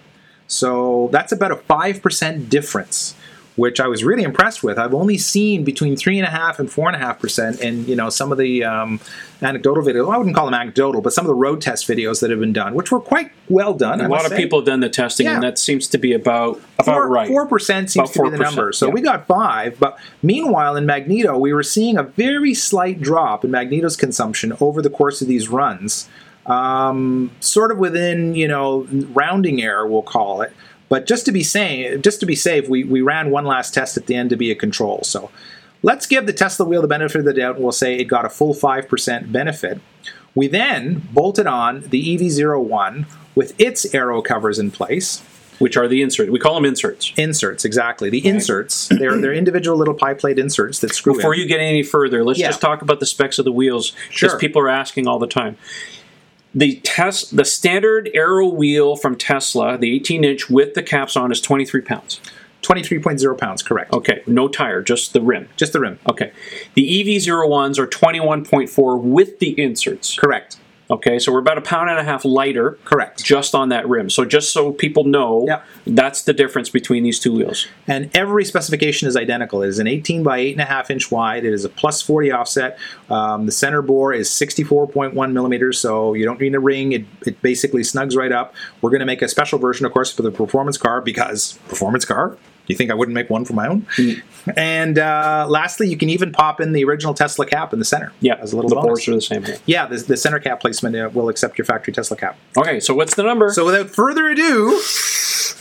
So that's about a 5% difference, which I was really impressed with. I've only seen between 3.5 and 4.5% in, you know, some of the um, anecdotal videos. I wouldn't call them anecdotal, but some of the road test videos that have been done, which were quite well done. I A must lot of say. people have done the testing, and that seems to be about about Four, right. 4% seems About to be the number. So yeah. we got five. But meanwhile, in Magneto, we were seeing a very slight drop in Magneto's consumption over the course of these runs. Um, sort of within, you know, rounding error, we'll call it. But just to be safe, just to be safe, we, we ran one last test at the end to be a control. So let's give the Tesla wheel the benefit of the doubt, and we'll say it got a full 5% benefit. We then bolted on the E EV01 with its aero covers in place which are the inserts. We call them inserts. inserts exactly the inserts they're they're individual little pie plate inserts that screw Before in. you get any further, let's Yeah. just talk about the specs of the wheels because Sure. people are asking all the time. The test, the standard Aero wheel from Tesla, the 18 inch with the caps on, is 23 pounds. 23.0 pounds correct Okay, no tire, just the rim. just the rim Okay, the EV01s are 21.4 with the inserts. correct Okay, so we're about a pound and a half lighter correct just on that rim. So just so people know, Yep. that's the difference between these two wheels. and every specification is identical it is an 18 by 8.5 inch wide it is a plus 40 offset um, the center bore is 64.1 millimeters so you don't need a ring it, it basically snugs right up we're going to make a special version of course for the performance car because performance car you think I wouldn't make one for my own? Mm. And uh, lastly, you can even pop in the original Tesla cap in the center. Yeah, as a little the bonus. are the same. here. Yeah, the, the center cap placement uh, will accept your factory Tesla cap. Okay, so what's the number? So without further ado,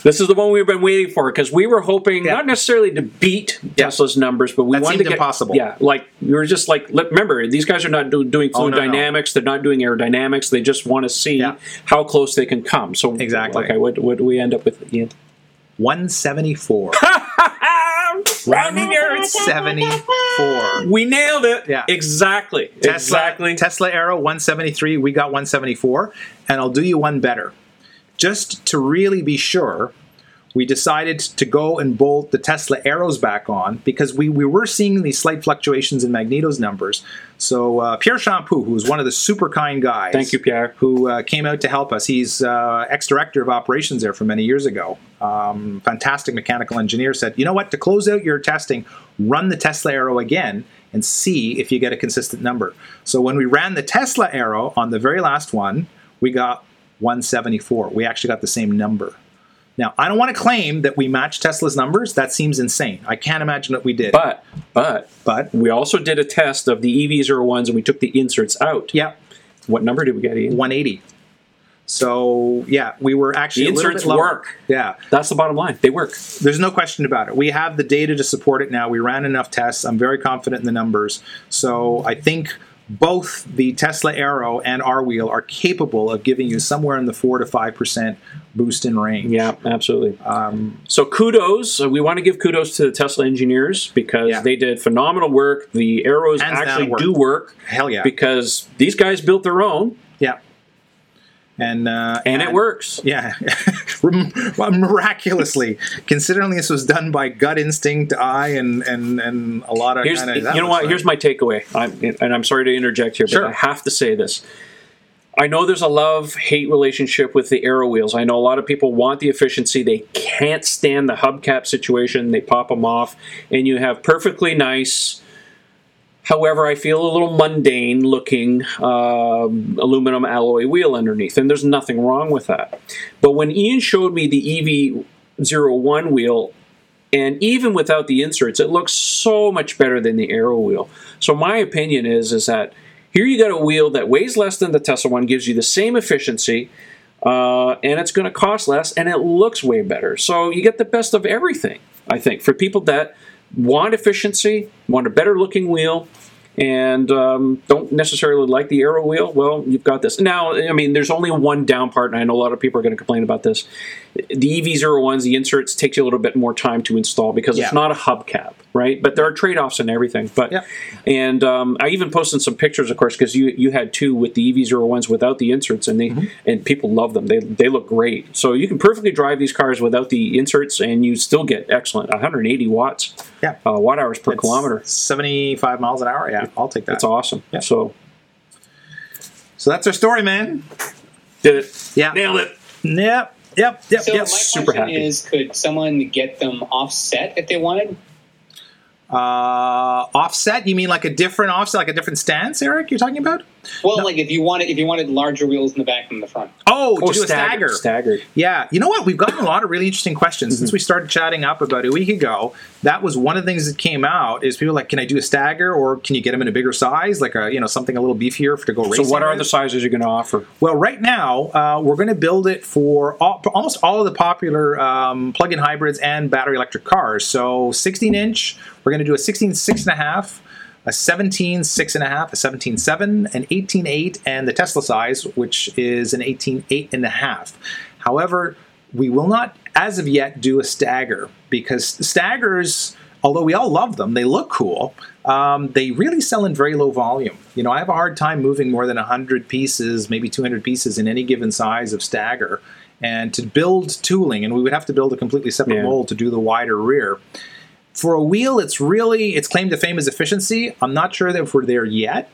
This is the one we've been waiting for because we were hoping Yeah. not necessarily to beat Yeah. Tesla's numbers, but we That wanted to get impossible. Yeah, like we were just like, remember, these guys are not do, doing Oh, fluid no, no. dynamics; they're not doing aerodynamics. They just want to see Yeah. how close they can come. So Exactly. Okay, what, what do we end up with? 174. Rounding errors. 74. We nailed it. Yeah. exactly. Tesla, exactly. Tesla Aero 173. We got 174, and I'll do you one better. Just to really be sure, we decided to go and bolt the Tesla Aeros back on because we, we were seeing these slight fluctuations in Magneto's numbers. So uh, Pierre Champoux, who was one of the super kind guys, Thank you, Pierre. who uh, came out to help us. He's uh, ex-director of operations there for many years ago. Um, fantastic mechanical engineer. Said, you know what? To close out your testing, run the Tesla Aero again and see if you get a consistent number. So when we ran the Tesla Aero on the very last one, we got 174. We actually got the same number. Now, I don't want to claim that we matched Tesla's numbers. That seems insane. I can't imagine that we did. But but but we also did a test of the EV01s and we took the inserts out. yeah, What number did we get, Ian? 180. So yeah, we were actually The a little inserts work. Yeah, That's the bottom line. They work. There's no question about it. We have the data to support it now. We ran enough tests. I'm very confident in the numbers. So I think both the Tesla Aero and our wheel are capable of giving you somewhere in the four to five percent boost in range. Yeah, absolutely. Um, So kudos. Uh, we want to give kudos to the Tesla engineers because Yeah. they did phenomenal work. The Aeros Hands actually work. do work hell yeah. because these guys built their own yeah. And uh, and it works. Yeah, miraculously, considering this was done by gut instinct, eye, and and and a lot of Here's, kinda, you know what? fun. Here's my takeaway. I'm, and I'm sorry to interject here, but Sure. I have to say this. I know there's a love hate relationship with the aero wheels. I know a lot of people want the efficiency. They can't stand the hubcap situation. They pop them off, and you have perfectly nice. However, I feel a little mundane looking um, aluminum alloy wheel underneath, and there's nothing wrong with that. But when Ian showed me the EV01 wheel, and even without the inserts, it looks so much better than the Aero wheel. So my opinion is is that here you got a wheel that weighs less than the Tesla one, gives you the same efficiency, uh, and it's going to cost less, and it looks way better. So you get the best of everything. I think for people that want efficiency, want a better looking wheel, and um, don't necessarily like the Aero wheel, well, you've got this. Now, I mean, there's only one down part, and I know a lot of people are going to complain about this. The EV01s, the inserts, takes you a little bit more time to install because Yeah. it's not a hubcap, right? But there are trade-offs and everything. But Yeah. and um, I even posted some pictures, of course, because you you had two with the EV01s without the inserts, and they Mm-hmm. and people love them. They they look great. So you can perfectly drive these cars without the inserts, and you still get excellent 180 watts Yeah. uh, watt hours per It's kilometer. 75 miles an hour. Yeah, I'll take that. That's awesome. Yeah. So So that's our story, man. did it. Yeah. Nailed it. Yep. Yep. Yep. So yep. my super question happy. is, could someone get them offset if they wanted? Uh, offset? You mean like a different offset, like a different stance, Eric? You're talking about? Well, like if you wanted, if you wanted larger wheels in the back than the front. Oh, to Oh, do a stagger. stagger. Staggered. Yeah, you know what? We've gotten a lot of really interesting questions Mm-hmm. since we started chatting up about a week ago. That was one of the things that came out is people like, can I do a stagger or can you get them in a bigger size, like a you know something a little beefier for to go So racing? So what are with? the sizes you're going to offer? Well, right now uh, we're going to build it for all, almost all of the popular um, plug-in hybrids and battery electric cars. So 16 inch, we're going to do a 16 six and a half, a 17 six and a half, a 17 seven, an 18 eight, and the Tesla size, which is an 18 eight and a half. However, we will not, as of yet, do a stagger because staggers. Although we all love them, they look cool. Um, they really sell in very low volume. You know, I have a hard time moving more than 100 pieces, maybe 200 pieces in any given size of stagger. And to build tooling, and we would have to build a completely separate Yeah. mold to do the wider rear. For a wheel, it's really its claim to fame is efficiency. I'm not sure that if we're there yet,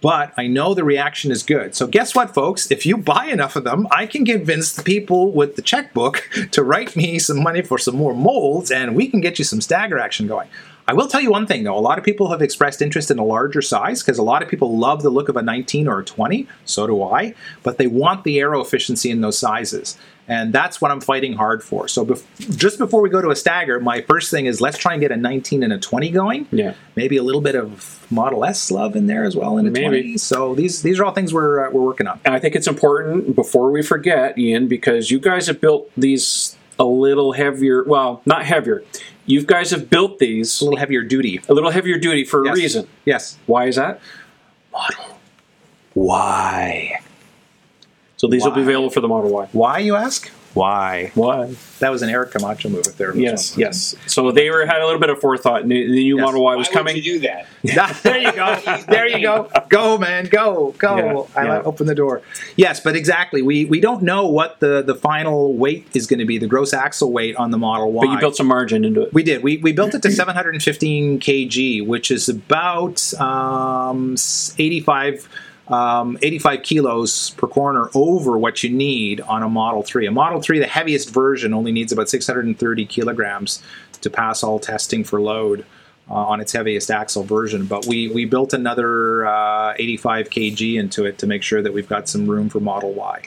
but I know the reaction is good. So guess what, folks? If you buy enough of them, I can convince the people with the checkbook to write me some money for some more molds, and we can get you some stagger action going. I will tell you one thing though. A lot of people have expressed interest in a larger size because a lot of people love the look of a 19 or a 20. So do I. But they want the aero efficiency in those sizes. And that's what I'm fighting hard for. So bef- just before we go to a stagger, my first thing is let's try and get a 19 and a 20 going. Yeah. Maybe a little bit of Model S love in there as well in a Maybe. 20. So these these are all things we're uh, we're working on. And I think it's important before we forget, Ian, because you guys have built these a little heavier. Well, not heavier. You guys have built these A little heavier duty. a little heavier duty for Yes. a reason. Yes. Why is that? Model. Why? So these will be available for the Model Y. Why you ask? Why? Why? That was an Eric Camacho move if there. Yes, one. yes. So they were had a little bit of forethought. The the new Yes. Model Y Why was would coming. you do that? there you go. There you go. Go, man. Go. Go. Yeah, I yeah. open the door. Yes, but exactly. We we don't know what the the final weight is going to be, the gross axle weight on the Model Y. But you built some margin into it. We did. We, we built it to 715 kg, which is about um, 85, um, 85 kilos per corner over what you need on a Model 3. A Model 3, the heaviest version, only needs about 630 kilograms to pass all testing for load. Uh, on its heaviest axle version, but we we built another uh, 85 kg into it to make sure that we've got some room for Model Y.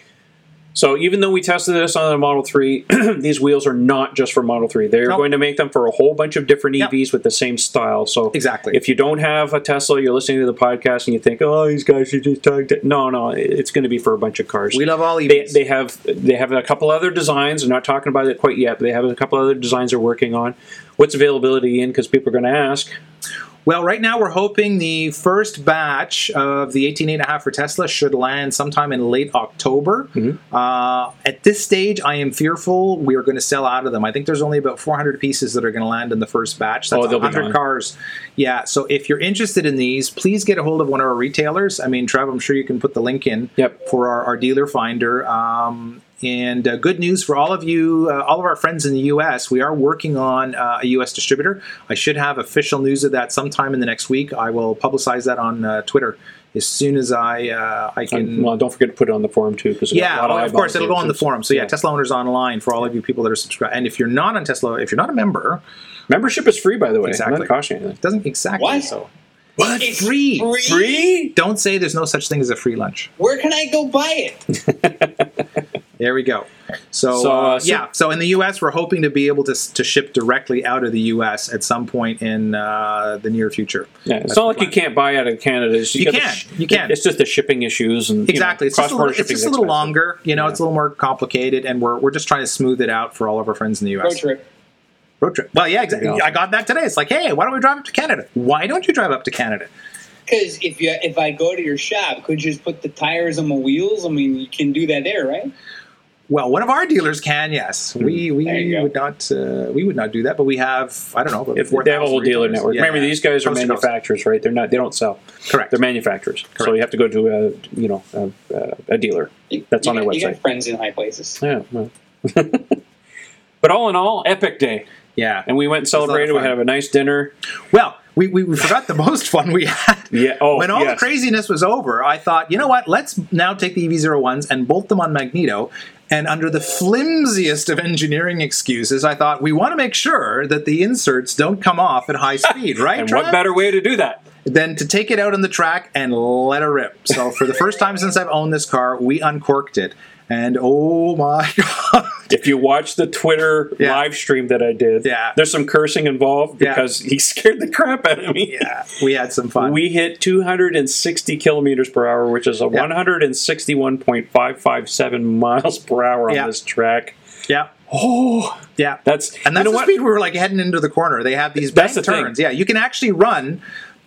So even though we tested this on the Model 3, these wheels are not just for Model 3. They're Nope. going to make them for a whole bunch of different Yep. EVs with the same style. So Exactly. if you don't have a Tesla, you're listening to the podcast and you think, "Oh, these guys are just talking." To-. No, no, it's going to be for a bunch of cars. We love all they, EVs. they have they have a couple other designs. They're not talking about it quite yet, but they have a couple other designs they're working on. What's availability in? Because people are going to ask. Well, right now we're hoping the first batch of the 18.5 for Tesla should land sometime in late October. Mm-hmm. Uh, at this stage, I am fearful we are going to sell out of them. I think there's only about 400 pieces that are going to land in the first batch. That's Oh, they'll be 100 gone. cars. Yeah, so if you're interested in these, please get a hold of one of our retailers. I mean, Trev, I'm sure you can put the link in Yep. for our, our dealer finder. Um, and uh, good news for all of you, uh, all of our friends in the U.S. We are working on uh, a U.S. distributor. I should have official news of that sometime in the next week. I will publicize that on uh, Twitter as soon as I uh, I can. And, well, don't forget to put it on the forum too, because yeah, a lot oh, of course, it'll go on the forum. So yeah, Yeah. Tesla owners online for all of you people that are subscribed. And if you're not on Tesla, if you're not a member, Membership is free, by the way. Exactly. It doesn't cost you anything. it doesn't exactly What? so. What It's free? free? Don't say there's no such thing as a free lunch. Where can I go buy it? There we go. So, So, uh, uh, so- yeah, so in the U.S., we're hoping to be able to, to ship directly out of the U.S. at some point in uh, the near future. Yeah, it's That's not the like you can't buy out of Canada. It's- You gotta can. sh- You can. It's just the shipping issues and you know, Exactly. it's just a little, it's just a little expensive. longer. You know, Yeah. it's a little more complicated, and we're, we're just trying to smooth it out for all of our friends in the U.S. Road trip. Road trip. Well, yeah, exactly. There. I got that today. It's like, hey, why don't we drive up to Canada? Why don't you drive up to Canada? Because if you if I go to your shop, could you just put the tires on my wheels? I mean, you can do that there, right? Well, one of our dealers can. Yes, we we would not uh, we would not do that, but we have I don't know. about If they have a whole dealer retailers. network. Yeah. Remember, these guys are Coast to coast. manufacturers, right? They're not. They don't sell. Correct. They're manufacturers. So you have to go to a you know a, a, a dealer. You- That's you on their got- You website. friends in high places. Yeah. well. but all in all, epic day, Yeah, and we went and a lot of celebrated. We had a nice dinner. Well, we, we, we forgot the most fun we had. Yeah. Oh, when all yes. the craziness was over, I thought, you know what? Let's now take the EV01s and bolt them on Magneto. And under the flimsiest of engineering excuses, I thought we want to make sure that the inserts don't come off at high speed, right? And Trev? what better way to do that? than to take it out on the track and let it rip. So for the first time since I've owned this car, we uncorked it. And oh my god. If you watch the Twitter Yeah. live stream that I did, Yeah. there's some cursing involved Yeah. because he scared the crap out of me. yeah, we had some fun. We hit 260 kilometers per hour, which is a Yeah. 161.557 miles per hour on this track. yeah. Oh, Yeah. that's And that's you know the what? speed we were like heading into the corner. They have these That's bank the thing. turns. Yeah, you can actually run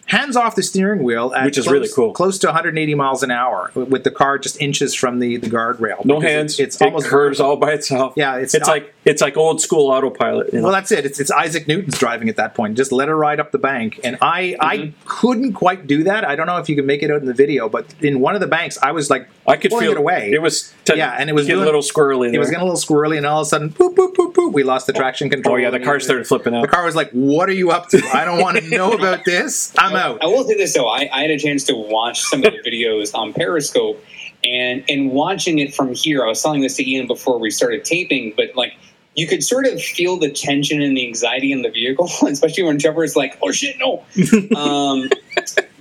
hands off the steering wheel at Which is close, really cool. Close to 180 miles an hour with the car just inches from the, the guardrail. No hands. It's, it's it almost curves all by itself. Yeah, it's it's not- like it's like old school autopilot. You know? Well, that's it. It's, it's Isaac Newton's driving at that point. Just let her ride up the bank, and I I Mm-hmm. couldn't quite do that. I don't know if you can make it out in the video, but in one of the banks, I was like I could pulling feel it away. It was t- Yeah, and it was getting doing- a little squirrely. It was getting a little squirrely, and all of a sudden, boop, boop, boop, boop. We lost the traction control. Oh yeah, the car started flipping out. The car was like, "What are you up to? I don't want to know about this. I'm out." I will say this though, I, I had a chance to watch some of the videos on Periscope, and in watching it from here, I was telling this to Ian before we started taping, but like you could sort of feel the tension and the anxiety in the vehicle, especially when Trevor is like, "Oh shit, no." um,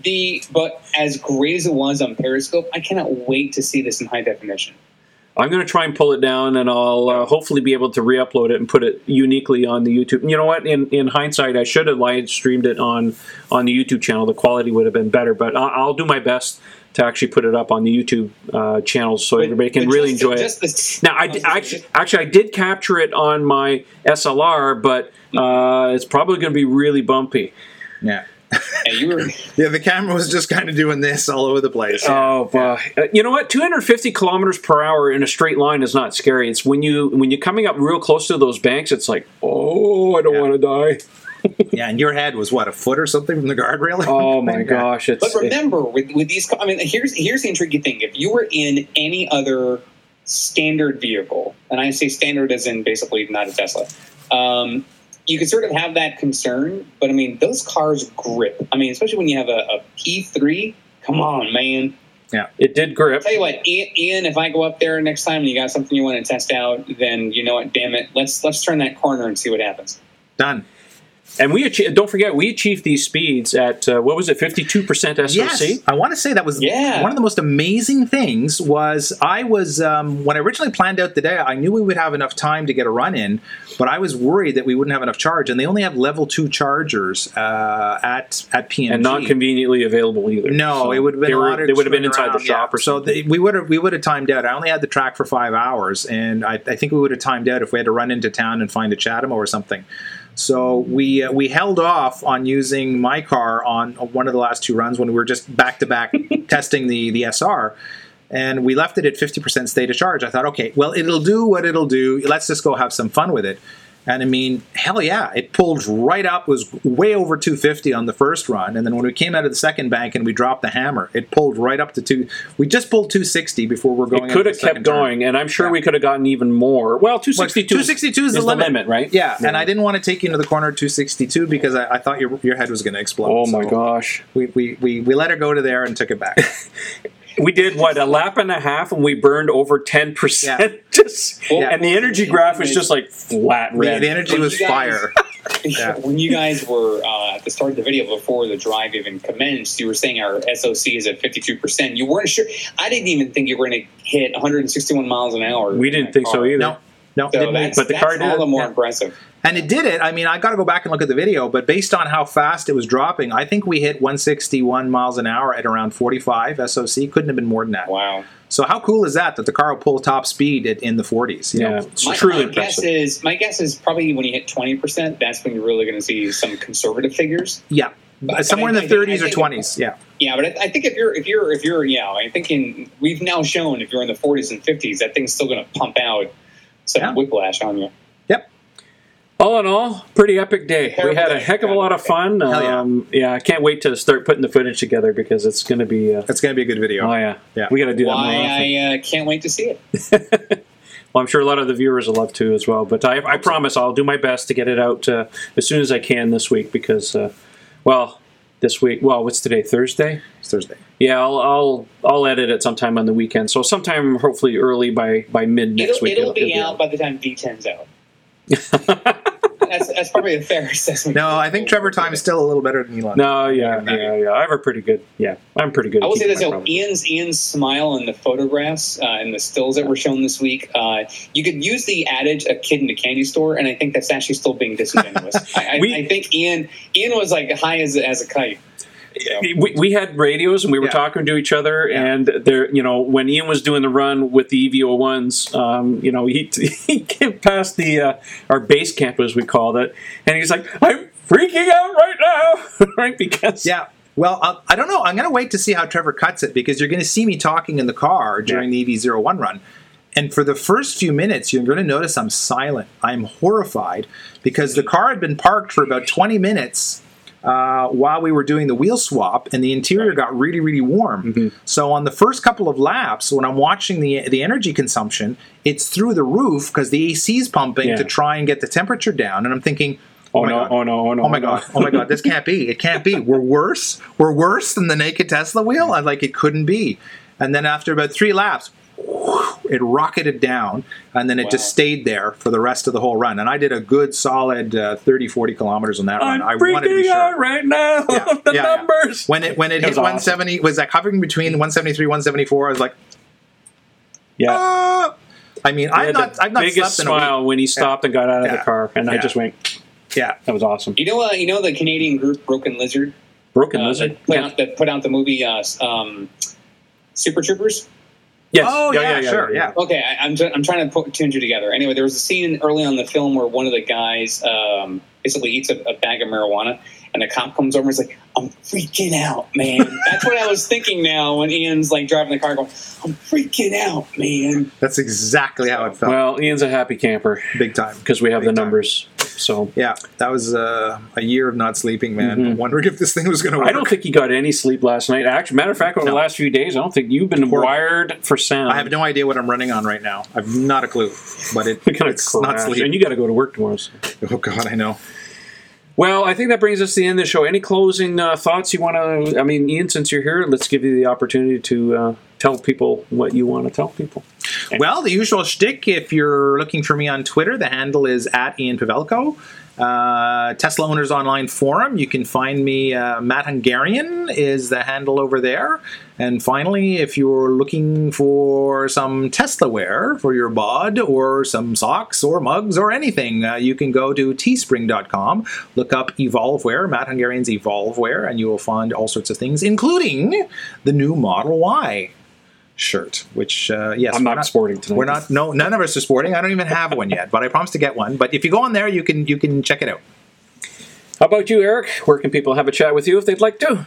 the but as great as it was on Periscope, I cannot wait to see this in high definition. I'm going to try and pull it down, and I'll uh, hopefully be able to re-upload it and put it uniquely on the YouTube. You know what? In in hindsight, I should have live streamed it on on the YouTube channel. The quality would have been better, but I'll, I'll do my best to actually put it up on the YouTube uh, channel so But- everybody can really just- enjoy just it. the- Now, I actually, actually, I did capture it on my SLR, but uh, it's probably going to be really bumpy. Yeah. Yeah, you were Yeah, the camera was just kind of doing this all over the place. Oh, uh, you know what? 250 kilometers per hour in a straight line is not scary. It's when you when you're coming up real close to those banks. It's like, oh, I don't Yeah. want to die. Yeah, and your head was what a foot or something from the guardrail. Oh my gosh! It's But remember, with, with these, I mean, here's here's the intriguing thing: if you were in any other standard vehicle, and I say standard as in basically not a Tesla, um, you could sort of have that concern. But I mean, those cars grip. I mean, especially when you have a, a P3. Come on, man! Yeah, it did grip. Tell you what, Ian, Ian, if I go up there next time and you got something you want to test out, then you know what? Damn it, let's let's turn that corner and see what happens. Done. And we achieved, don't forget, we achieved these speeds at uh, what was it, 52% SOC? Yes, I want to say that was Yeah. one of the most amazing things. Was I was um, when I originally planned out the day, I knew we would have enough time to get a run in, but I was worried that we wouldn't have enough charge, and they only have level two chargers uh, at at PMG. and not conveniently available either. No, So it would have been they, a were- they would have been inside the shop yeah. or so they, we would have we would have timed out. I only had the track for five hours, and I, I think we would have timed out if we had to run into town and find a Chatham or something. So we uh, we held off on using my car on one of the last two runs when we were just back to back testing the the SR. And we left it at 50% state of charge. I thought, okay, well, it'll do what it'll do. Let's just go have some fun with it. And I mean, hell yeah, it pulled right up, was way over 250 on the first run. And then when we came out of the second bank and we dropped the hammer, it pulled right up to two. We just pulled 260 before we're going. it could have kept second turn. going, and I'm sure Yeah. we could have gotten even more. Well, 262, 262 is, the, limit. right? Yeah, and I didn't want to take you into the corner at 262 because I, I thought your, your head was going to explode. Oh my So gosh. We, we, we, we let her go to there and took it back. We did what a lap and a half, and we burned over ten percent. Yeah. Just Well, and the energy graph was just like flat the, red. the energy When was guys- fire. Yeah. when you guys were uh, at the start of the video before the drive even commenced, you were saying our SOC is at 52%. You weren't sure. I didn't even think you were going to hit 161 miles an hour. we didn't that think so either. No, no, So didn't we? that's, But the that's car all did, the more yeah. impressive. And it did it. I mean, I got to go back and look at the video, but based on how fast it was dropping, I think we hit 161 miles an hour at around 45 SOC. Couldn't have been more than that. Wow. So how cool is that? That the car will pull top speed at, in the 40s. you Yeah, know? it's My, truly my guess is my guess is probably when you hit 20%, that's when you're really going to see some conservative figures. yeah, But somewhere in the think- I 30s or think- 20s. Yeah, Yeah, but I, I think if you're if you're if you're yeah, I'm thinking we've now shown if you're in the 40s and 50s, that thing's still going to pump out some Yeah. whiplash on you. yep. All in all, pretty epic day. We had a heck of a lot of fun. Hell yeah. Um, yeah, I can't wait to start putting the footage together because it's going to be. Uh, It's going to be a good video. oh yeah, Yeah. we got to do that more Why. I uh, can't wait to see it. Well, I'm sure a lot of the viewers will love to as well. But I, I promise I'll do my best to get it out uh, as soon as I can this week because, uh, well, this week. Well, what's today? Thursday. It's Thursday. Yeah, I'll I'll I'll edit it sometime on the weekend. So sometime hopefully early by by mid next It'll, week. it'll be out by the time V10's out. that's, that's probably a fair assessment. No, I think Trevor Time is still a little better than Elon. No, yeah, yeah, yeah. I have a pretty good. Yeah, I'm pretty good. I at will say keeping this: my though. Ian's Ian's smile in the photographs uh, and the stills that were shown this week. Uh, you could use the adage "a kid in a candy store," and I think that's actually still being disingenuous. I, I, We- I think Ian Ian was like high as as a kite. We, we had radios and we were Yeah. talking to each other Yeah. and there you know when ian was doing the run with the EV01s um, you know he, he came past the uh, our base camp as we called it and he's like i'm freaking out right now right because Yeah. Well, uh, I don't know. I'm going to wait to see how Trevor cuts it because you're going to see me talking in the car during the EV01 run. And for the first few minutes, you're going to notice I'm silent. I'm horrified because the car had been parked for about 20 minutes uh, while we were doing the wheel swap, and the interior got really, really warm. So on the first couple of laps, when I'm watching the the energy consumption, it's through the roof because the AC is pumping Yeah. to try and get the temperature down. And I'm thinking, oh, my no God. oh no oh no Oh my god! Oh my god! This can't be! It can't be! We're worse. We're worse than the naked Tesla wheel. I like it couldn't be. And then after about three laps, it rocketed down, and then it just stayed there for the rest of the whole run. And I did a good solid uh, 30, 40 kilometers on that I'm run. I wanted to be freaking sure. out right now. Yeah, the yeah, yeah. numbers. When it when it, It hit was awesome. 170, was that hovering between 173, 174? I was like, Yeah. ah. I mean, I've had not, the I've not biggest slept in a week. smile when he stopped and got out of the car, and I just went, Yeah, "That was awesome." You know, uh, you know the Canadian group Broken Lizard Broken uh, lizard. that, put Yeah. out, that put out the movie uh, um, Super Troopers. Yes. Oh, yeah, sure, yeah. Okay, I, I'm, I'm trying to put two and two together. Anyway, there was a scene early on in the film where one of the guys um, basically eats a, a bag of marijuana, and the cop comes over and is like, "I'm freaking out, man." That's what I was thinking now when Ian's like driving the car, going, "I'm freaking out, man." that's exactly how it felt. Well, Ian's a happy camper Big time. because we have the Big time. So Yeah, that was uh, a year of not sleeping, man. Mhm. Wondering if this thing was going to work. I don't think he got any sleep last night. Actually, matter of fact, over the last few days, I don't think you've been Horrible. wired for sound. I have no idea what I'm running on right now. I've not a clue, but it, it's not sleep. and you got to go to work tomorrow. so. oh God, I know. Well, I think that brings us to the end of the show. Any closing uh, thoughts you want to? I mean, Ian, since you're here, let's give you the opportunity to uh, tell people what you want to tell people. Well, the usual shtick. If you're looking for me on Twitter, the handle is at Ian Pavelko. Uh, Tesla Owners Online Forum. You can find me. Uh, Matt Hungarian is the handle over there. And finally, if you're looking for some Tesla wear for your bod, or some socks, or mugs, or anything, uh, you can go to teespring.com, look up Evolveware, Matt Hungarian's Evolveware, and you will find all sorts of things, including the new Model Y shirt. Which, uh, yes, I'm we're not sporting tonight. We're not. No, none of us are sporting. I don't even have one yet, but I promise to get one. But if you go on there, you can you can check it out. How about you, Eric? Where can people have a chat with you if they'd like to?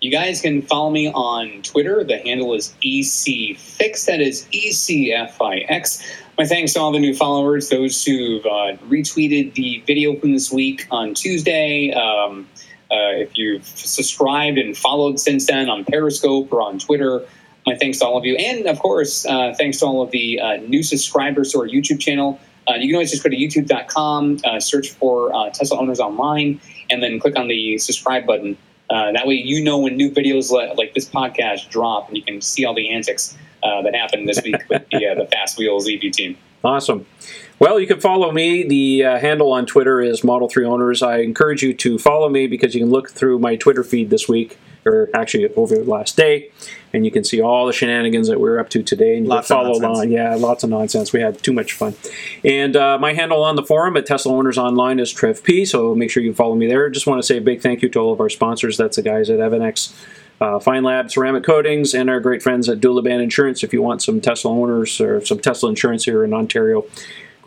You guys can follow me on Twitter. The handle is ECFix. That is E ECFIX. My thanks to all the new followers, those who've uh, retweeted the video from this week on Tuesday. Um, uh, if you've subscribed and followed since then on Periscope or on Twitter, my thanks to all of you. And of course, uh, thanks to all of the uh, new subscribers to our YouTube channel. Uh, you can always just go to youtube.com, uh, search for uh, Tesla Owners Online, and then click on the subscribe button. Uh, that way, you know when new videos like, like this podcast drop, and you can see all the antics that happened this week with the, the Fast Wheels EV team. Awesome. Well, you can follow me. The uh, handle on Twitter is Model 3 Owners. I encourage you to follow me because you can look through my Twitter feed this week, or actually over the last day, and you can see all the shenanigans that we're up to today. And you Lots can follow along. Yeah, lots of nonsense. We had too much fun. And uh, my handle on the forum at Tesla Owners Online is TrevP, so make sure you follow me there. Just want to say a big thank you to all of our sponsors. That's the guys at EVANNEX. Uh, Feynlab Ceramic Coatings and our great friends at Dulaban Insurance. If you want some Tesla owners or some Tesla insurance here in Ontario,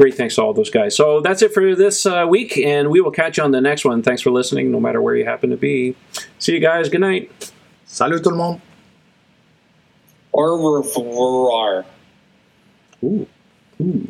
great thanks to all those guys. So that's it for this uh, week, and we will catch you on the next one. Thanks for listening, no matter where you happen to be. See you guys. Good night. Salut tout le monde. Au revoir. Ooh. Ooh.